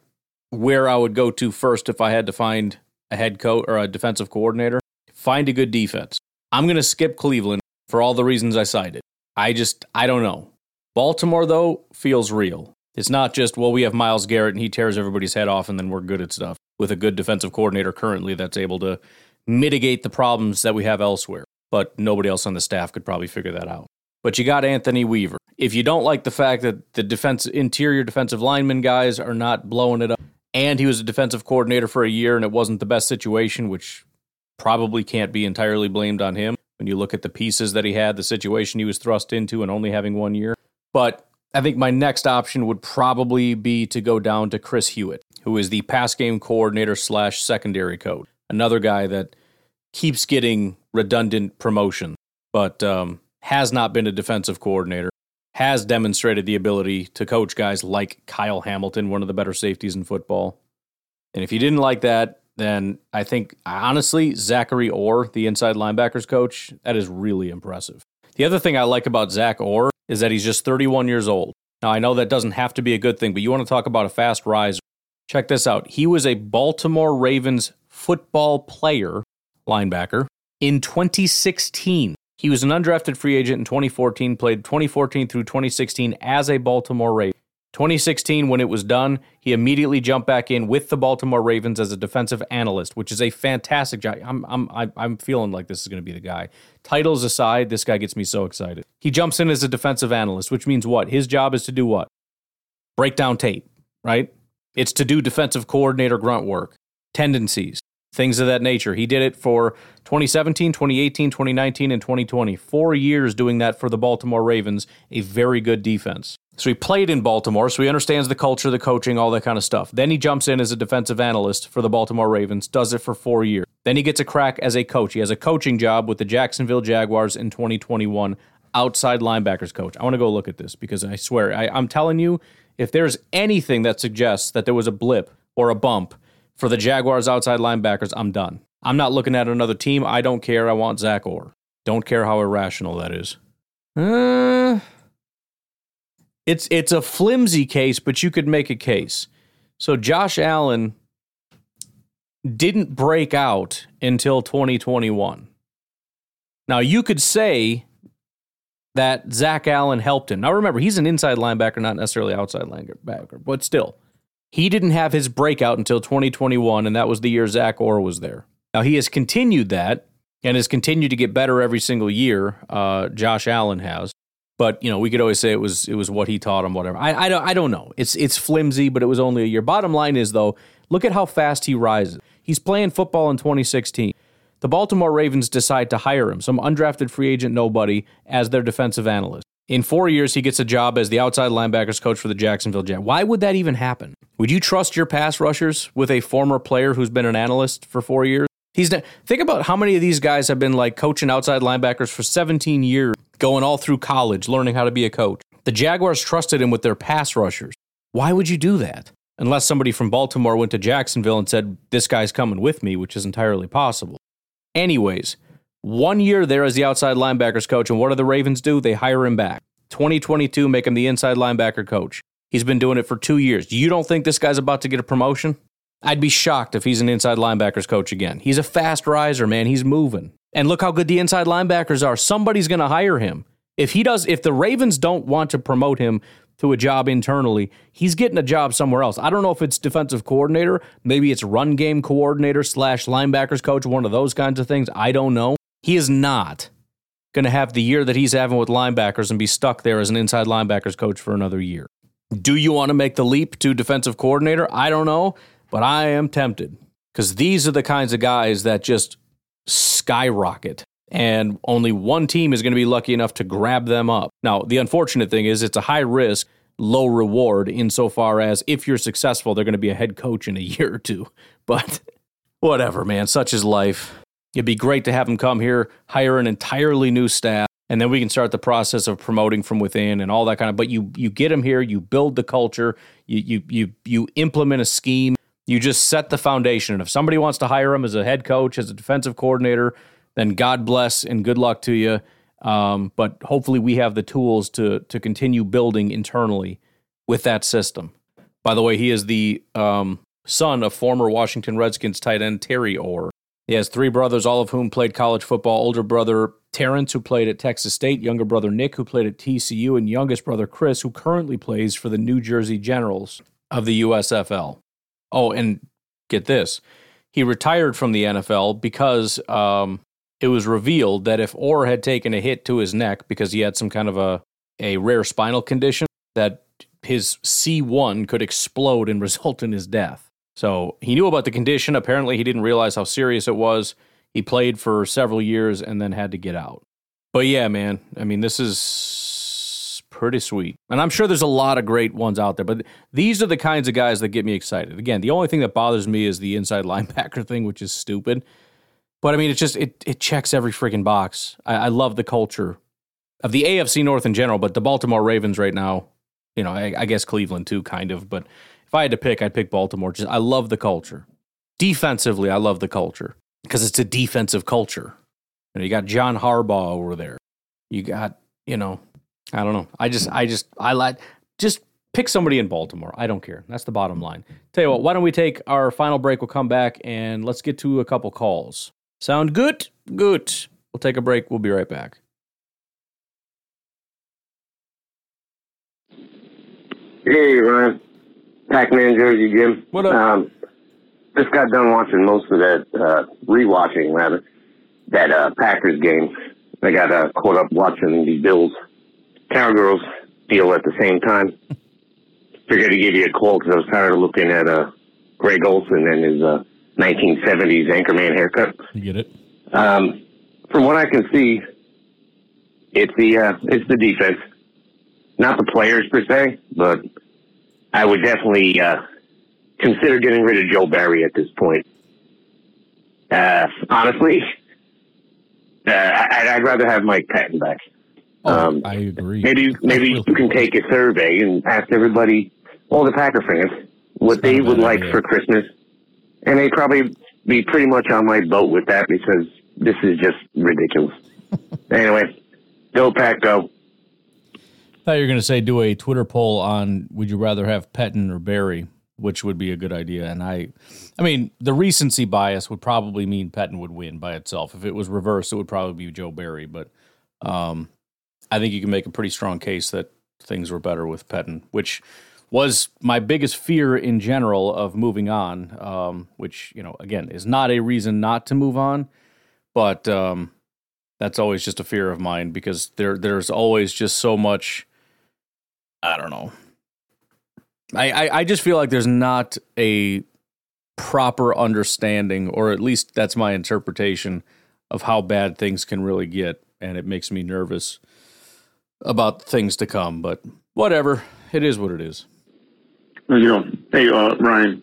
where I would go to first if I had to find a head coach or a defensive coordinator. Find a good defense. I'm going to skip Cleveland for all the reasons I cited. I just, I don't know. Baltimore, though, feels real. It's not just, well, we have Myles Garrett and he tears everybody's head off and then we're good at stuff. With a good defensive coordinator currently that's able to mitigate the problems that we have elsewhere. But nobody else on the staff could probably figure that out. But you got Anthony Weaver. If you don't like the fact that the defense interior defensive lineman guys are not blowing it up, and he was a defensive coordinator for a year and it wasn't the best situation, which probably can't be entirely blamed on him when you look at the pieces that he had, the situation he was thrust into, and only having one year. But I think my next option would probably be to go down to Chris Hewitt, who is the pass game coordinator slash secondary coach. Another guy that keeps getting redundant promotion, but um, has not been a defensive coordinator, has demonstrated the ability to coach guys like Kyle Hamilton, one of the better safeties in football. And if you didn't like that, then I think honestly, Zachary Orr, the inside linebackers coach, that is really impressive. The other thing I like about Zach Orr is that he's just 31 years old. Now, I know that doesn't have to be a good thing, but you want to talk about a fast rise. Check this out. He was a Baltimore Ravens football player, linebacker, in 2016. He was an undrafted free agent in 2014, played 2014 through 2016 as a Baltimore Raven. 2016, when it was done, he immediately jumped back in with the Baltimore Ravens as a defensive analyst, which is a fantastic job. I'm, I'm, I'm feeling like this is going to be the guy. Titles aside, this guy gets me so excited. He jumps in as a defensive analyst, which means what? His job is to do what? Break down tape, right? It's to do defensive coordinator grunt work, tendencies, things of that nature. He did it for 2017, 2018, 2019, and 2020. Four years doing that for the Baltimore Ravens, a very good defense. So he played in Baltimore, so he understands the culture, the coaching, all that kind of stuff. Then he jumps in as a defensive analyst for the Baltimore Ravens, does it for four years. Then he gets a crack as a coach. He has a coaching job with the Jacksonville Jaguars in 2021, outside linebackers coach. I want to go look at this because I swear, I, I'm telling you, if there's anything that suggests that there was a blip or a bump for the Jaguars outside linebackers, I'm done. I'm not looking at another team. I don't care. I want Zach Orr. Don't care how irrational that is. Uh, it's it's a flimsy case, but you could make a case. So Josh Allen didn't break out until 2021. Now you could say that Zach Allen helped him. Now remember, he's an inside linebacker, not necessarily outside linebacker, but still, he didn't have his breakout until 2021, and that was the year Zach Orr was there. Now he has continued that and has continued to get better every single year. Uh, Josh Allen has. But you know, we could always say it was it was what he taught him, whatever. I, I don't I don't know. It's it's flimsy, but it was only a year. Bottom line is though, look at how fast he rises. He's playing football in 2016. The Baltimore Ravens decide to hire him, some undrafted free agent nobody, as their defensive analyst. In four years, he gets a job as the outside linebackers coach for the Jacksonville Jets. Why would that even happen? Would you trust your pass rushers with a former player who's been an analyst for four years? He's think about how many of these guys have been like coaching outside linebackers for 17 years, going all through college, learning how to be a coach. The Jaguars trusted him with their pass rushers. Why would you do that? Unless somebody from Baltimore went to Jacksonville and said, This guy's coming with me, which is entirely possible. Anyways, one year there as the outside linebackers coach, and what do the Ravens do? They hire him back. 2022, make him the inside linebacker coach. He's been doing it for two years. You don't think this guy's about to get a promotion? I'd be shocked if he's an inside linebackers coach again. He's a fast riser, man. He's moving. And look how good the inside linebackers are. Somebody's going to hire him. If he does, if the Ravens don't want to promote him to a job internally, he's getting a job somewhere else. I don't know if it's defensive coordinator, maybe it's run game coordinator slash linebackers coach, one of those kinds of things. I don't know. He is not going to have the year that he's having with linebackers and be stuck there as an inside linebackers coach for another year. Do you want to make the leap to defensive coordinator? I don't know. But I am tempted because these are the kinds of guys that just skyrocket. And only one team is going to be lucky enough to grab them up. Now, the unfortunate thing is it's a high risk, low reward insofar as if you're successful, they're going to be a head coach in a *laughs* year or two. But whatever, man, such is life. It'd be great to have them come here, hire an entirely new staff, and then we can start the process of promoting from within and all that kind of. But you you get them here, you build the culture, you you you you implement a scheme you just set the foundation. And if somebody wants to hire him as a head coach, as a defensive coordinator, then God bless and good luck to you. Um, but hopefully, we have the tools to to continue building internally with that system. By the way, he is the um, son of former Washington Redskins tight end Terry Orr. He has three brothers, all of whom played college football. Older brother Terrence, who played at Texas State, younger brother Nick, who played at TCU, and youngest brother Chris, who currently plays for the New Jersey Generals of the USFL. Oh, and get this he retired from the NFL because um, it was revealed that if Orr had taken a hit to his neck because he had some kind of a, a rare spinal condition, that his C1 could explode and *laughs* result in his death. So he knew about the condition. Apparently, he didn't realize how serious it was. He played for several years and then had to get out. But yeah, man, I mean, this is pretty sweet. And I'm sure there's a lot of great ones out there, but these are the kinds of guys that get me excited. Again, the only thing that bothers me is the inside *laughs* linebacker thing, which is stupid. But I mean, it just it it checks every freaking box. I, I love the culture of the AFC North in general, but the Baltimore Ravens right now, you know, I, I guess Cleveland too, kind of. But I had to pick, I'd pick Baltimore. Just I love the culture. Defensively, I love the culture because it's a defensive culture. You, know, you got John Harbaugh over there. You got, you know, I don't know. I just, I just, I like just pick somebody in Baltimore. I don't care. That's the bottom line. Tell you what, why don't we take our final break? We'll come back and let's get to a couple calls. Sound good? Good. We'll take a break. We'll be right back. Hey, Ryan. Pac-Man Jersey, Jim. What up? Um, just got done watching most of that, uh, rewatching rather, that, uh, Packers game. I got, uh, caught up watching the Bills Cowgirls deal at the same time. Figured to give you a call because I was tired of looking at, uh, Greg Olsen and his, uh, 1970s Anchorman haircut. You get it? Um, from what I can see, it's the, uh, it's the defense. Not the players per se, but I would definitely, uh, consider getting rid of Joe Barry at this point. Uh, honestly, uh, I, I'd rather have Mike Pettine back. Oh, Um, I agree. Maybe maybe you can take a survey and ask everybody, all the Packer fans, what It's they would like idea. for Christmas, and they'd probably be pretty much on my boat with that because this is just ridiculous. *laughs* anyway, go Pack, go. Thought you were going to say do a Twitter poll on would you rather have Pettine or Barry, which would be a good idea. And I, I mean, the recency bias would probably mean Pettine would win by itself. If it was reversed, it would probably be Joe Barry. But um, I think you can make a pretty strong case that things were better with Pettine, which was my biggest fear in general of moving on. Um, which you know, again, is not a reason not to move on, but um, that's always just a fear of mine because there there's always just so much I don't know. I, I, I just feel like there's not a proper understanding, or at least that's my interpretation of how bad things can really get, and it makes me nervous about things to come. But whatever, it is what it is. You know, hey, uh, Ryan,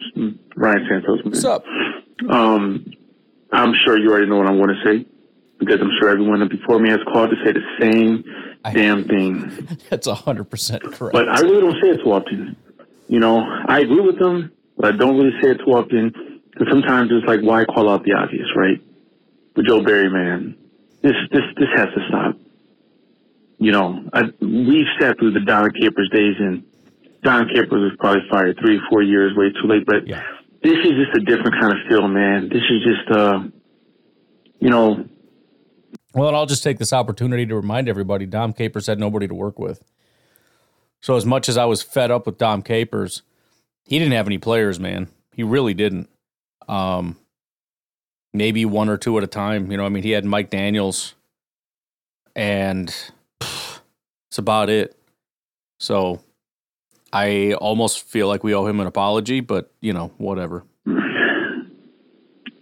Ryan Santos. Man. What's up? Um, I'm sure you already know what I want to say because I'm sure everyone before me has called to say the same I- damn thing. *laughs* That's hundred percent correct. But I really don't say it too often. You know, I agree with them, but I don't really say it too often because sometimes it's like, why call out the obvious, right? But Joe Barry, man, this this this has to stop. You know, I, we've sat through the Dom Capers days, and Dom Capers was probably fired three, four years, way too late. But Yeah. this is just a different kind of feel, man. This is just, uh, you know, Well, and I'll just take this opportunity to remind everybody Dom Capers had nobody to work with. So, as much as I was fed up with Dom Capers, he didn't have any players, man. He really didn't. Um, maybe one or two at a time. You know, I mean, he had Mike Daniels, and it's about it. So, I almost feel like we owe him an apology, but, you know, whatever.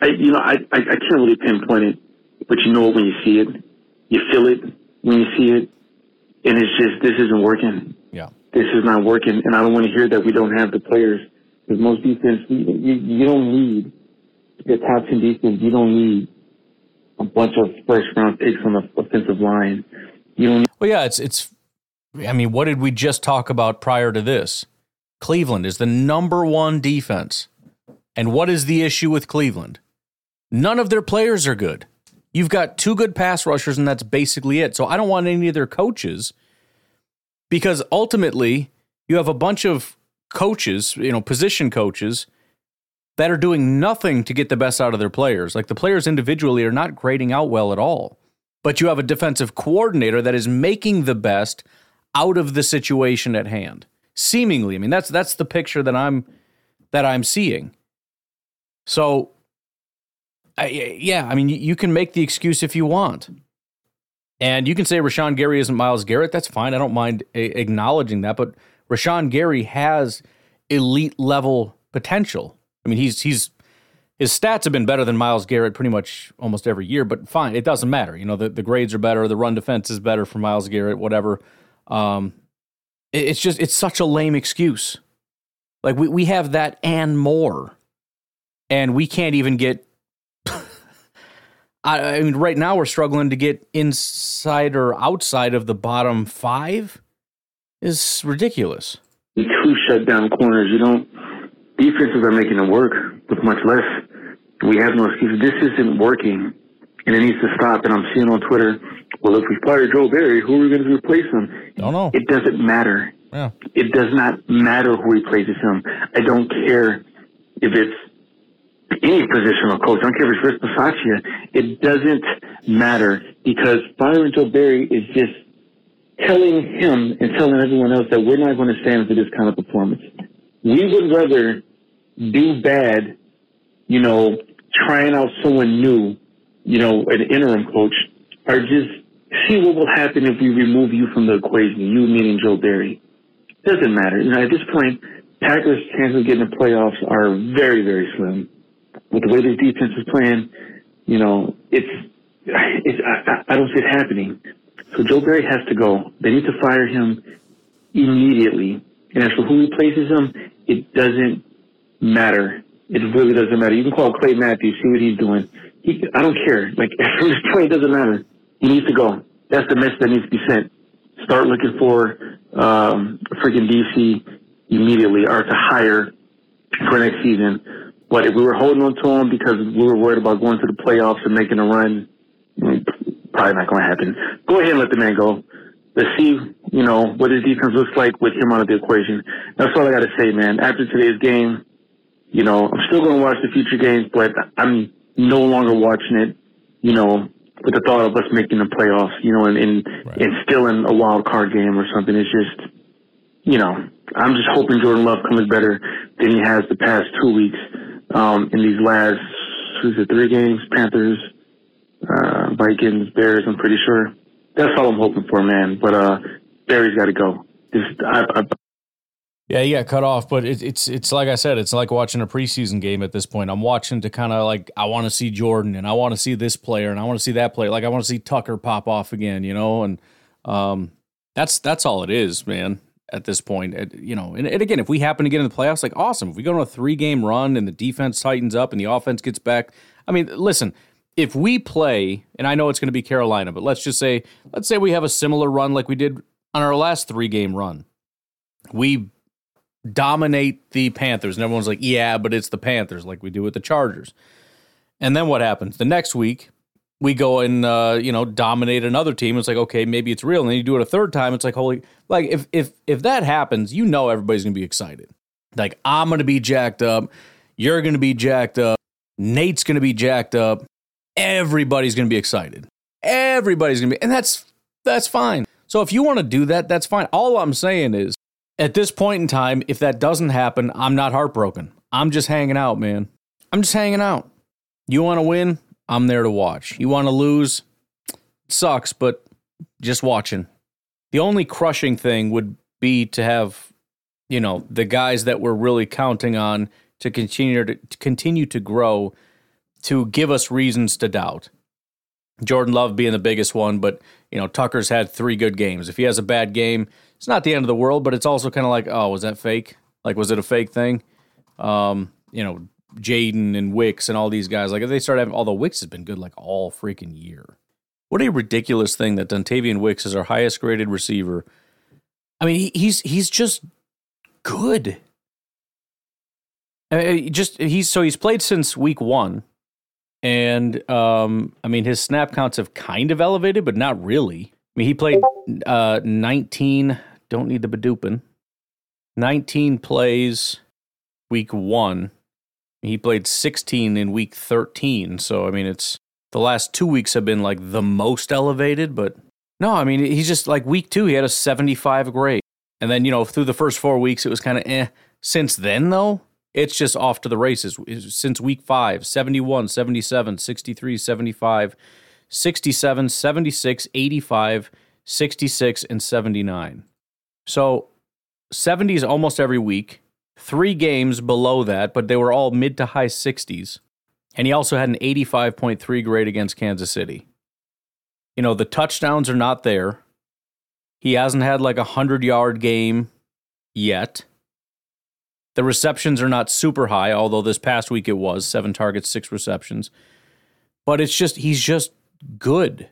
I, you know, I, I, I can't really pinpoint it, but you know it when you see it. You feel it when you see it. And it's just, this isn't working. Yeah. This is not working. And I don't want to hear that we don't have the players. Because most defense, you, you, you don't need your top 10 defense. You don't need a bunch of first round picks on the offensive line. You don't Well, yeah, it's it's. I mean, what did we just talk about prior to this? Cleveland is the number one defense, and what is the issue with Cleveland? None of their players are good. You've got two good pass rushers, and that's basically it. So I don't want any of their coaches because ultimately you have a bunch of coaches, you know, position coaches that are doing nothing to get the best out of their players. Like the players individually are not grading out well at all. But you have a defensive coordinator that is making the best out of the situation at hand. Seemingly, I mean that's that's the picture that I'm that I'm seeing. So, I, yeah, I mean you can make the excuse if you want. And you can say Rashan Gary isn't Myles Garrett. That's fine. I don't mind a- acknowledging that. But Rashan Gary has elite level potential. I mean, he's he's his stats have been better than Myles Garrett pretty much almost every year. But fine, it doesn't matter. You know, the, the grades are better, the run defense is better for Miles Garrett, whatever. Um, it, it's just it's such a lame excuse. Like we we have that and more, and we can't even get I, I mean, right now we're struggling to get inside or outside of the bottom five. Is ridiculous. You Two shut down corners. You don't. Defenses are making it work with much less. We have no excuses. This isn't working, and it needs to stop. And I'm seeing on Twitter, well, if we fire Joe Barry, who are we going to replace him? Don't know. It doesn't matter. Yeah. It does not matter who replaces him. I don't care if it's any positional coach. I don't care if it's Rich Bisaccia. It doesn't matter because firing Joe Barry is just telling him and telling everyone else that we're not going to stand for this kind of performance. We would rather do bad, you know, trying out someone new, you know, an interim coach, or just see what will happen if we remove you from the equation, you meaning Joe Barry. Doesn't matter. You know, at this point, Packers' chances of getting the playoffs are very, very slim. With the way this defense is playing, you know, it's, it's I, I don't see it happening. So Joe Barry has to go. They need to fire him immediately. And as for who replaces him, it doesn't matter. It really doesn't matter. You can call Clay Matthews, see what he's doing. He, I don't care. Like, *laughs* this point, it doesn't matter. He needs to go. That's the message that needs to be sent. Start looking for um, freaking DC immediately or to hire for next season. But if we were holding on to him because we were worried about going to the playoffs and making a run, probably not going to happen. Go ahead and let the man go. Let's see, you know, what his defense looks like with him out of the equation. That's all I got to say, man. After today's game, you know, I'm still going to watch the future games, but I'm no longer watching it, you know, with the thought of us making the playoffs, you know, and, and, right. and still in a wild card game or something. It's just, you know, I'm just hoping Jordan Love comes better than he has the past two weeks um, in these last, who's it, three games? Panthers, uh, Vikings, Bears, I'm pretty sure. That's all I'm hoping for, man. But uh, Barry's got to go. Just, I, I, yeah, he got cut off, but it, it's it's like I said, it's like watching a preseason game at this point. I'm watching to kind of like I want to see Jordan and I want to see this player and I want to see that player. Like I want to see Tucker pop off again, you know. And um, that's that's all it is, man. At this point, it, you know. And, and again, if we happen to get in the playoffs, like awesome. If we go on a three game run and the defense tightens up and the offense gets back, I mean, listen. If we play, and I know it's going to be Carolina, but let's just say, let's say we have a similar run like we did on our last three game run. We dominate the Panthers. And everyone's like, yeah, but it's the Panthers, like we do with the Chargers. And then what happens? The next week, we go and uh, you know dominate another team. It's like okay, maybe it's real. And then you do it a third time. It's like holy, like if if if that happens, you know everybody's gonna be excited. Like I'm gonna be jacked up. You're gonna be jacked up. Nate's gonna be jacked up. Everybody's gonna be excited. Everybody's gonna be, and that's that's fine. So if you want to do that, that's fine. All I'm saying is at this point in time, if that doesn't happen, I'm not heartbroken. I'm just hanging out, man. I'm just hanging out. You want to win? I'm there to watch. You want to lose? Sucks, but just watching. The only crushing thing would be to have, you know, the guys that we're really counting on to continue to, to continue to grow to give us reasons to doubt. Jordan Love being the biggest one, but you know, Tucker's had three good games. If he has a bad game, it's not the end of the world, but it's also kind of like, oh, was that fake? Like, was it a fake thing? Um, you know, Jayden and Wicks and all these guys, like if they start having, although Wicks has been good like all freaking year. What a ridiculous thing that Dontayvion Wicks is our highest graded receiver. I mean, he, he's he's just good. I mean, just he's so he's played since week one, and um, I mean his snap counts have kind of elevated, but not really. I mean, he played uh, 19 don't need the Badupin. 19 plays week one. He played 16 in week 13. So, I mean, it's the last two weeks have been like the most elevated, but no, I mean, he's just like week two, he had a 75 grade. And then, you know, through the first four weeks, it was kind of eh. Since then, though, it's just off to the races. Since week five, 71, 77, 63, 75, 67, 76, 85, 66, and 79. So 70s almost every week, three games below that, but they were all mid to high 60s. And he also had an 85.3 grade against Kansas City. You know, the touchdowns are not there. He hasn't had like a 100 yard game yet. The receptions are not super high, although this past week it was seven targets, six receptions. But it's just, he's just good,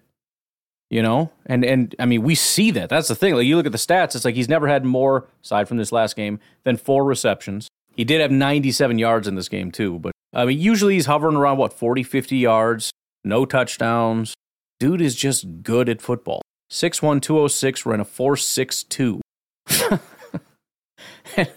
you know? And, and I mean, we see that. That's the thing. Like, you look at the stats, it's like he's never had more, aside from this last game, than four receptions. He did have 97 yards in this game, too. But I mean, usually he's hovering around, what, 40, 50 yards, no touchdowns. Dude is just good at football. 6'1, 206, ran a 4'6'2. *laughs*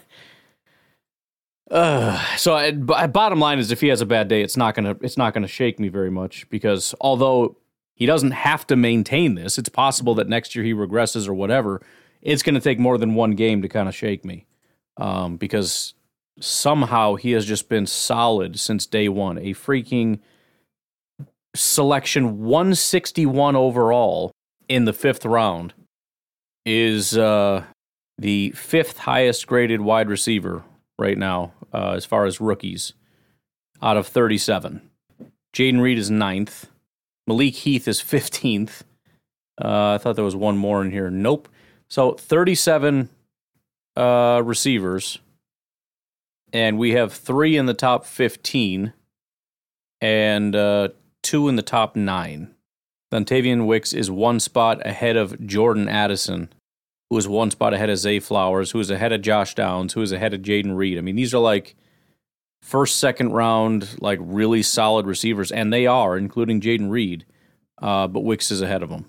Uh, so I, bottom line is, if he has a bad day, it's not gonna it's not gonna shake me very much because although he doesn't have to maintain this, it's possible that next year he regresses or whatever. It's going to take more than one game to kind of shake me um, because somehow he has just been solid since day one. A freaking selection 161 overall in the fifth round is uh, the fifth highest graded wide receiver right now uh, as far as rookies out of 37. Jayden Reed is ninth. Malik Heath is 15th. Uh, I thought there was one more in here. Nope. So 37 uh, receivers, and we have three in the top 15 and uh, two in the top nine. Dontayvion Wicks is one spot ahead of Jordan Addison who is one spot ahead of Zay Flowers, who is ahead of Josh Downs, who is ahead of Jayden Reed. I mean, these are like first, second round, like really solid receivers, and they are, including Jayden Reed. Uh, but Wicks is ahead of them.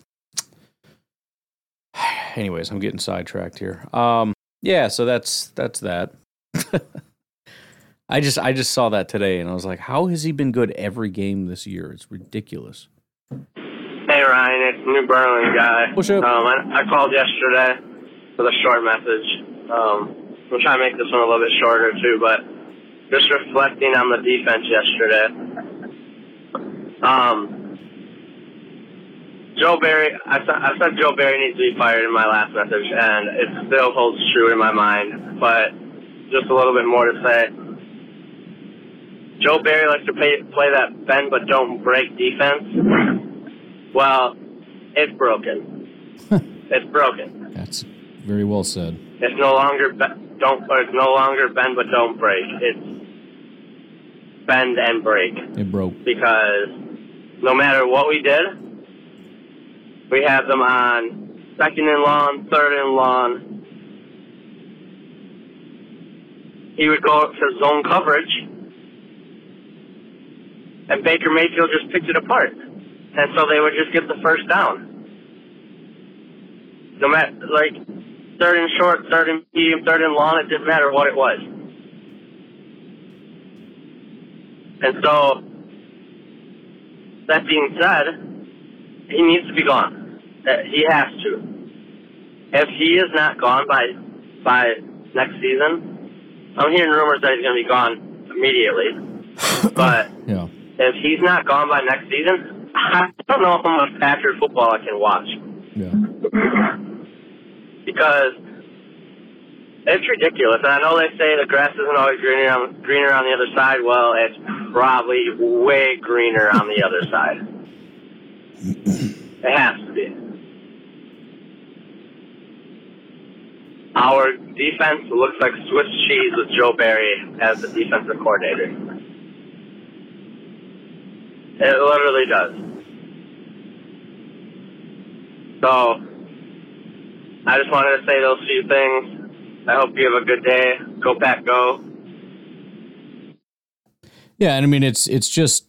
*sighs* Anyways, I'm getting sidetracked here. Um, yeah, so that's that's that. *laughs* I just I just saw that today, and I was like, how has he been good every game this year? It's ridiculous. Hey Ryan, it's New Berlin guy. What's up? Um, I, I called yesterday for the short message. Um, we'll try to make this one a little bit shorter too, but just reflecting on the defense yesterday. Um, Joe Barry, I, I said Joe Barry needs to be fired in my last message, and it still holds true in my mind. But just a little bit more to say. Joe Barry likes to play, play that bend but don't break defense. Well, it's broken. *laughs* it's broken. That's very well said. It's no longer be- don't. It's no longer bend but don't break. It's bend and break. It broke because no matter what we did, we have them on second and long, third and long. He would go for zone coverage, and Baker Mayfield just picked it apart, and so they would just get the first down. No matter like third and short, third and medium, third and long. It didn't matter what it was. And so, that being said, he needs to be gone. Uh, he has to. If he is not gone by by next season, I'm hearing rumors that he's going to be gone immediately. *laughs* but yeah. if he's not gone by next season, I don't know how much Packers football I can watch. Yeah. *clears throat* because it's ridiculous. And I know they say the grass isn't always greener on, greener on the other side. Well, it's probably way greener on the other side. It has to be. Our defense looks like Swiss cheese with Joe Barry as the defensive coordinator. It literally does. So, I just wanted to say those few things. I hope you have a good day. Go Pack, go. Yeah, and I mean it's it's just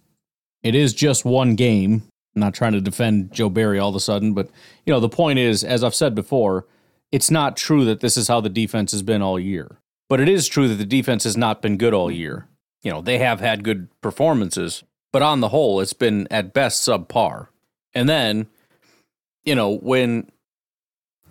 it is just one game. I'm not trying to defend Joe Barry all of a sudden, but you know the point is, as I've said before, it's not true that this is how the defense has been all year. But it is true that the defense has not been good all year. you know, they have had good performances, but on the whole, it's been at best subpar. And then, you know, when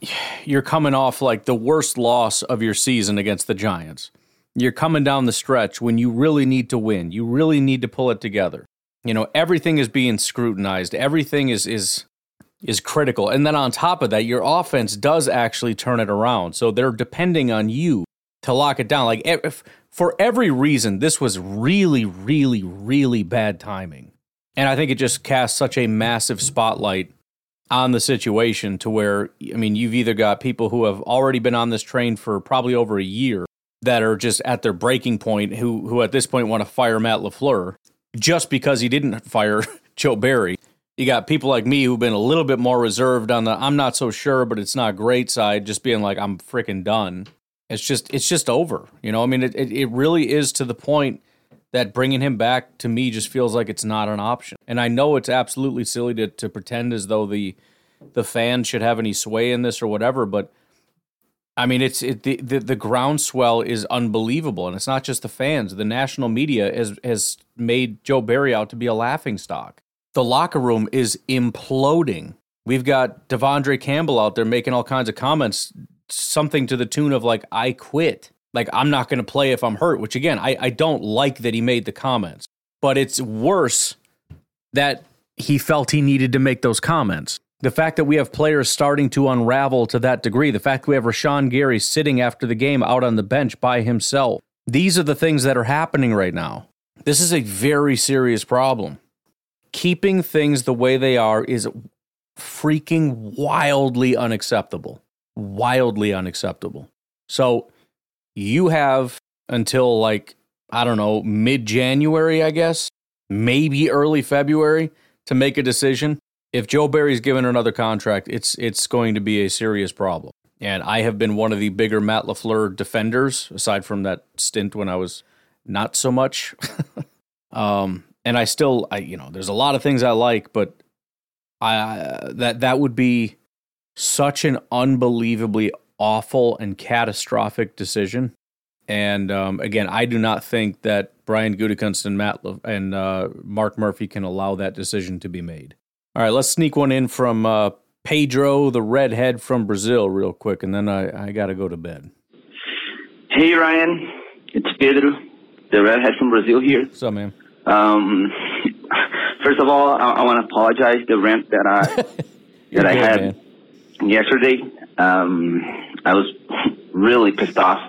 *sighs* you're coming off like the worst loss of your season against the Giants, you're coming down the stretch when you really need to win. You really need to pull it together. You know, everything is being scrutinized. Everything is is is critical. And then on top of that, your offense does actually turn it around. So they're depending on you to lock it down. Like if, for every reason, this was really, really, really bad timing. And I think it just casts such a massive spotlight on the situation to where, I mean, you've either got people who have already been on this train for probably over a year that are just at their breaking point, who, who at this point want to fire Matt LaFleur just because he didn't fire *laughs* Joe Barry. You got people like me who've been a little bit more reserved on the I'm not so sure, but it's not great side, just being like, I'm freaking done. It's just it's just over. You know, I mean it, it, it really is to the point that bringing him back to me just feels like it's not an option. And I know it's absolutely silly to, to pretend as though the the fans should have any sway in this or whatever, but I mean, it's it, the, the the groundswell is unbelievable, and it's not just the fans. The national media has has made Joe Barry out to be a laughing stock. The locker room is imploding. We've got De'Vondre Campbell out there making all kinds of comments, something to the tune of like "I quit," like I'm not going to play if I'm hurt. Which again, I I don't like that he made the comments, but it's worse that he felt he needed to make those comments. The fact that we have players starting to unravel to that degree, the fact we have Rashan Gary sitting after the game out on the bench by himself, these are the things that are happening right now. This is a very serious problem. Keeping things the way they are is freaking wildly unacceptable. Wildly unacceptable. So you have until like, I don't know, mid January, I guess, maybe early February to make a decision if Joe Barry's given another contract, it's it's going to be a serious problem. And I have been one of the bigger Matt LaFleur defenders, aside from that stint when I was not so much. *laughs* um, and I still, I you know, there's a lot of things I like, but I that that would be such an unbelievably awful and catastrophic decision. And um, again, I do not think that Brian Gutekunst and Matt Le- and uh, Mark Murphy can allow that decision to be made. All right, let's sneak one in from uh, Pedro, the redhead from Brazil, real quick, and then I, I got to go to bed. Hey, Ryan. It's Pedro, the redhead from Brazil here. What's up, man? Um, first of all, I, I want to apologize the rant that I *laughs* that I good, had man. yesterday. Um, I was really pissed off.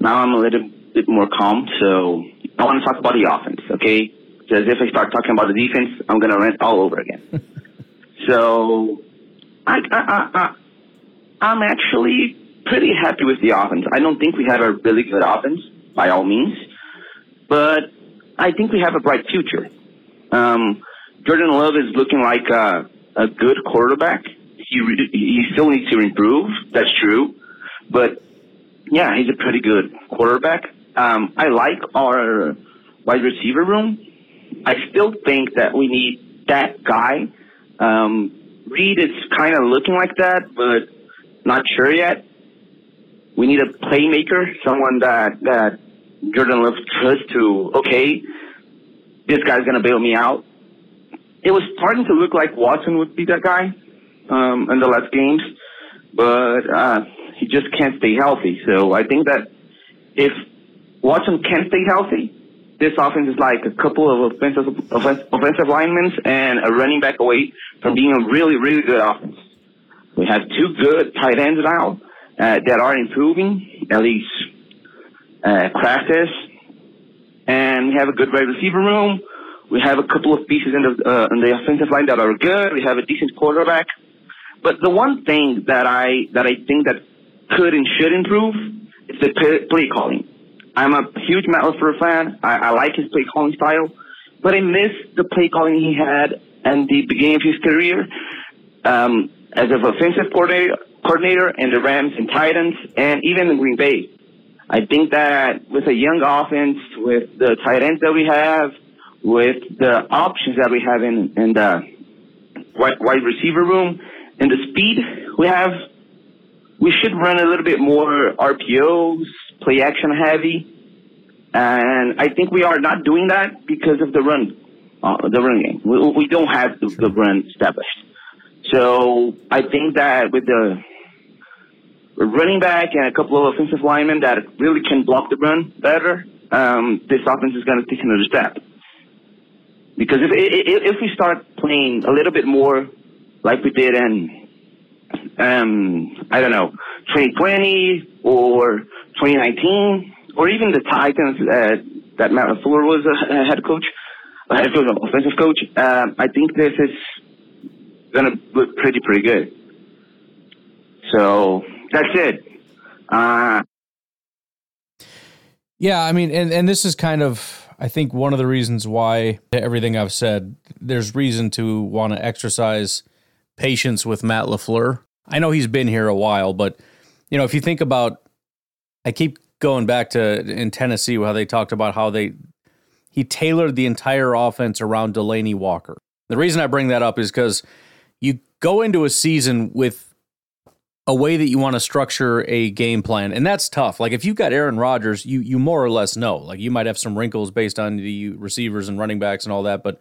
Now I'm a little bit more calm, so I want to talk about the offense, okay? Because if I start talking about the defense, I'm gonna rant all over again. *laughs* so, I, I, I, I'm actually pretty happy with the offense. I don't think we have a really good offense by all means, but I think we have a bright future. Um, Jordan Love is looking like a, a good quarterback. He re- he still needs to improve. That's true, but yeah, he's a pretty good quarterback. Um, I like our wide receiver room. I still think that we need that guy. Um, Reed is kind of looking like that, but not sure yet. We need a playmaker, someone that that Jordan Love trusts to. Okay, this guy's gonna bail me out. It was starting to look like Watson would be that guy um, in the last games, but uh, he just can't stay healthy. So I think that if Watson can stay healthy, this offense is like a couple of offensive offensive, offensive linemen and a running back away from being a really really good offense. We have two good tight ends now uh, that are improving, at least uh, Kraft and we have a good wide receiver room. We have a couple of pieces in the uh, in the offensive line that are good. We have a decent quarterback. But the one thing that I that I think that could and should improve is the play calling. I'm a huge Matt LaFleur fan. I, I like his play calling style, but I miss the play calling he had at the beginning of his career um, as an offensive coordinator, coordinator in the Rams and Titans, and even in Green Bay. I think that with a young offense, with the tight ends that we have, with the options that we have in, in the wide, wide receiver room, and the speed we have, we should run a little bit more RPOs, play action heavy. And I think we are not doing that because of the run, uh, the run game. We, we don't have the, the run established. So I think that with the running back and a couple of offensive linemen that really can block the run better, um, this offense is going to take another step. Because if, if we start playing a little bit more like we did in, um, I don't know, 2020 or 2019, or even the Titans uh, that Matt LaFleur was a head coach, a head coach, offensive coach, um, I think this is going to look pretty pretty good. So that's it. Uh, yeah, I mean, and, and this is kind of, I think, one of the reasons why everything I've said, there's reason to want to exercise patience with Matt LaFleur. I know he's been here a while, but, you know, if you think about, I keep going back to in Tennessee, how they talked about how they, he tailored the entire offense around Delanie Walker. The reason I bring that up is because you go into a season with a way that you want to structure a game plan, and that's tough. Like if you've got Aaron Rodgers, you you more or less know. Like you might have some wrinkles based on the receivers and running backs and all that, but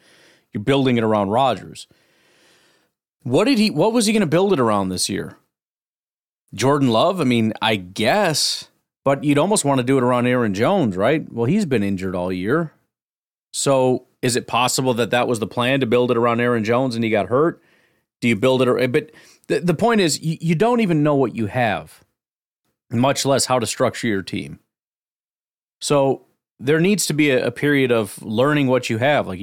you're building it around Rodgers. What did he? What was he going to build it around this year? Jordan Love. I mean, I guess, but you'd almost want to do it around Aaron Jones, right? Well, he's been injured all year, so is it possible that that was the plan to build it around Aaron Jones and he got hurt? Do you build it? But the, the point is, you, you don't even know what you have, much less how to structure your team. So there needs to be a, a period of learning what you have. Like,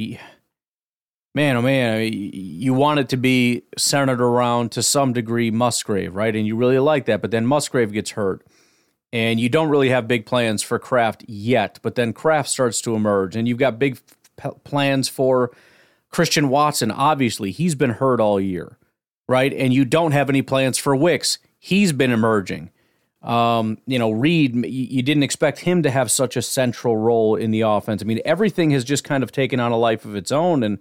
man, oh man, you want it to be centered around to some degree Musgrave, right? And you really like that, but then Musgrave gets hurt. And you don't really have big plans for Kraft yet, but then Kraft starts to emerge, and you've got big p- plans for Christian Watson, obviously, he's been hurt all year, right? And you don't have any plans for Wicks. He's been emerging. Um, you know, Reed, you didn't expect him to have such a central role in the offense. I mean, everything has just kind of taken on a life of its own. And,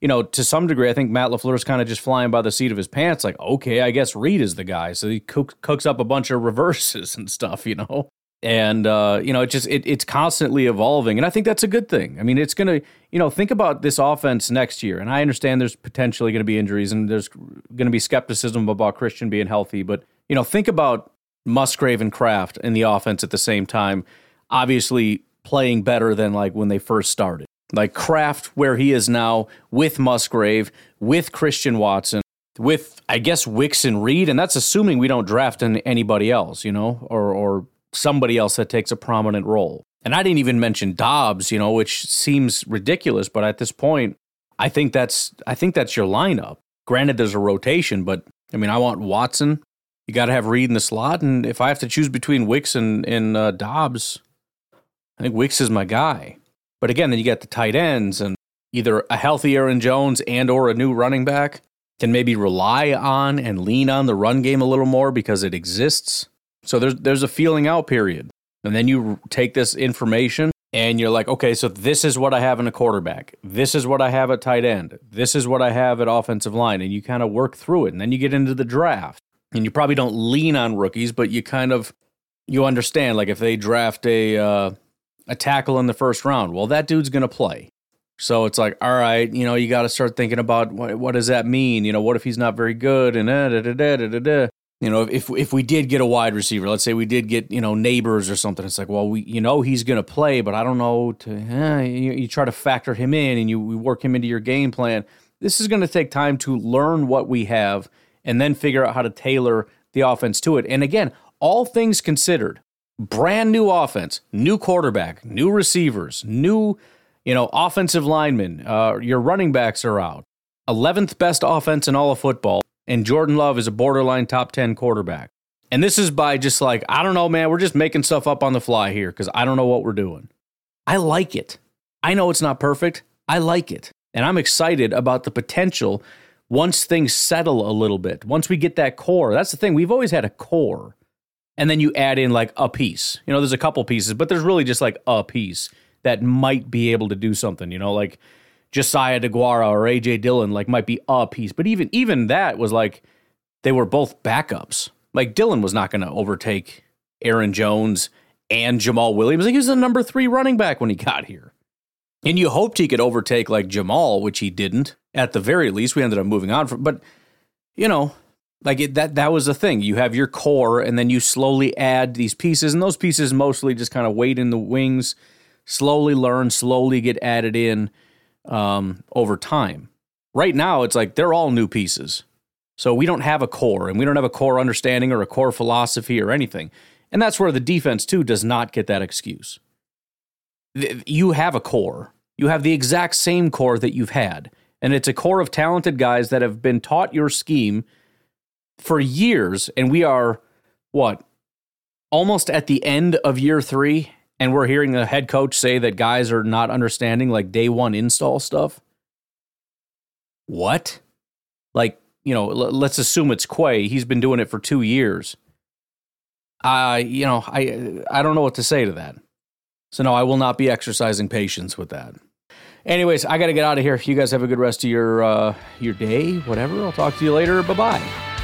you know, to some degree, I think Matt LaFleur is kind of just flying by the seat of his pants. Like, okay, I guess Reed is the guy. So he cooks up a bunch of reverses *laughs* and stuff, you know? and uh, you know it just it, it's constantly evolving and i think that's a good thing i mean it's going to you know think about this offense next year and i understand there's potentially going to be injuries and there's going to be skepticism about christian being healthy but you know think about musgrave and kraft in the offense at the same time obviously playing better than like when they first started like kraft where he is now with musgrave with christian watson with I guess Wicks and Reed, and that's assuming we don't draft anybody else, you know, or or somebody else that takes a prominent role. And I didn't even mention Doubs, you know, which seems ridiculous, but at this point, I think that's I think that's your lineup. Granted, there's a rotation, but I mean, I want Watson. You got to have Reed in the slot, and if I have to choose between Wicks and and uh, Doubs, I think Wicks is my guy. But again, then you get the tight ends and either a healthy Aaron Jones and or a new running back can maybe rely on and lean on the run game a little more because it exists. So there's there's a feeling out period. And then you take this information and you're like, okay, so this is what I have in a quarterback. This is what I have at tight end. This is what I have at offensive line. And you kind of work through it. And then you get into the draft. And you probably don't lean on rookies, but you kind of you understand like if they draft a uh, a tackle in the first round, well, that dude's going to play. So it's like, all right, you know, you got to start thinking about what, what does that mean? You know, what if he's not very good? And da, da, da, da, da, da. You know, if if we did get a wide receiver, let's say we did get you know Nabers or something, it's like, well, we you know he's going to play, but I don't know. To eh, you, you, try to factor him in and you work him into your game plan. This is going to take time to learn what we have and then figure out how to tailor the offense to it. And again, all things considered, brand new offense, new quarterback, new receivers, new you know offensive linemen. Uh, your running backs are out. Eleventh best offense in all of football and Jordan Love is a borderline top 10 quarterback. And this is by just like, I don't know, man, we're just making stuff up on the fly here because I don't know what we're doing. I like it. I know it's not perfect. I like it. And I'm excited about the potential once things settle a little bit. Once we get that core. That's the thing. We've always had a core. And then you add in like a piece. You know, there's a couple pieces, but there's really just like a piece that might be able to do something, you know, like Josiah Deguara or AJ Dillon like might be a piece, but even even that was like they were both backups. Like Dillon was not going to overtake Aaron Jones and Jamaal Williams. Like he was the number three running back when he got here. And you hoped he could overtake like Jamal, which he didn't. At the very least, we ended up moving on from. But you know, like it, that that was the thing. You have your core, and then you slowly add these pieces, and those pieces mostly just kind of wait in the wings, slowly learn, slowly get added in um, over time. Right now, it's like they're all new pieces. So we don't have a core, and we don't have a core understanding or a core philosophy or anything. And that's where the defense, too, does not get that excuse. You have a core. You have the exact same core that you've had. And it's a core of talented guys that have been taught your scheme for years. And we are, what, almost at the end of year three. And we're hearing the head coach say that guys are not understanding like day one install stuff. What? Like, you know, l- let's assume it's Quay. He's been doing it for two years I, you know, I I don't know what to say to that. So no, I will not be exercising patience with that. Anyways, I got to get out of here. You guys have a good rest of your uh, your day, whatever. I'll talk to you later. Bye bye.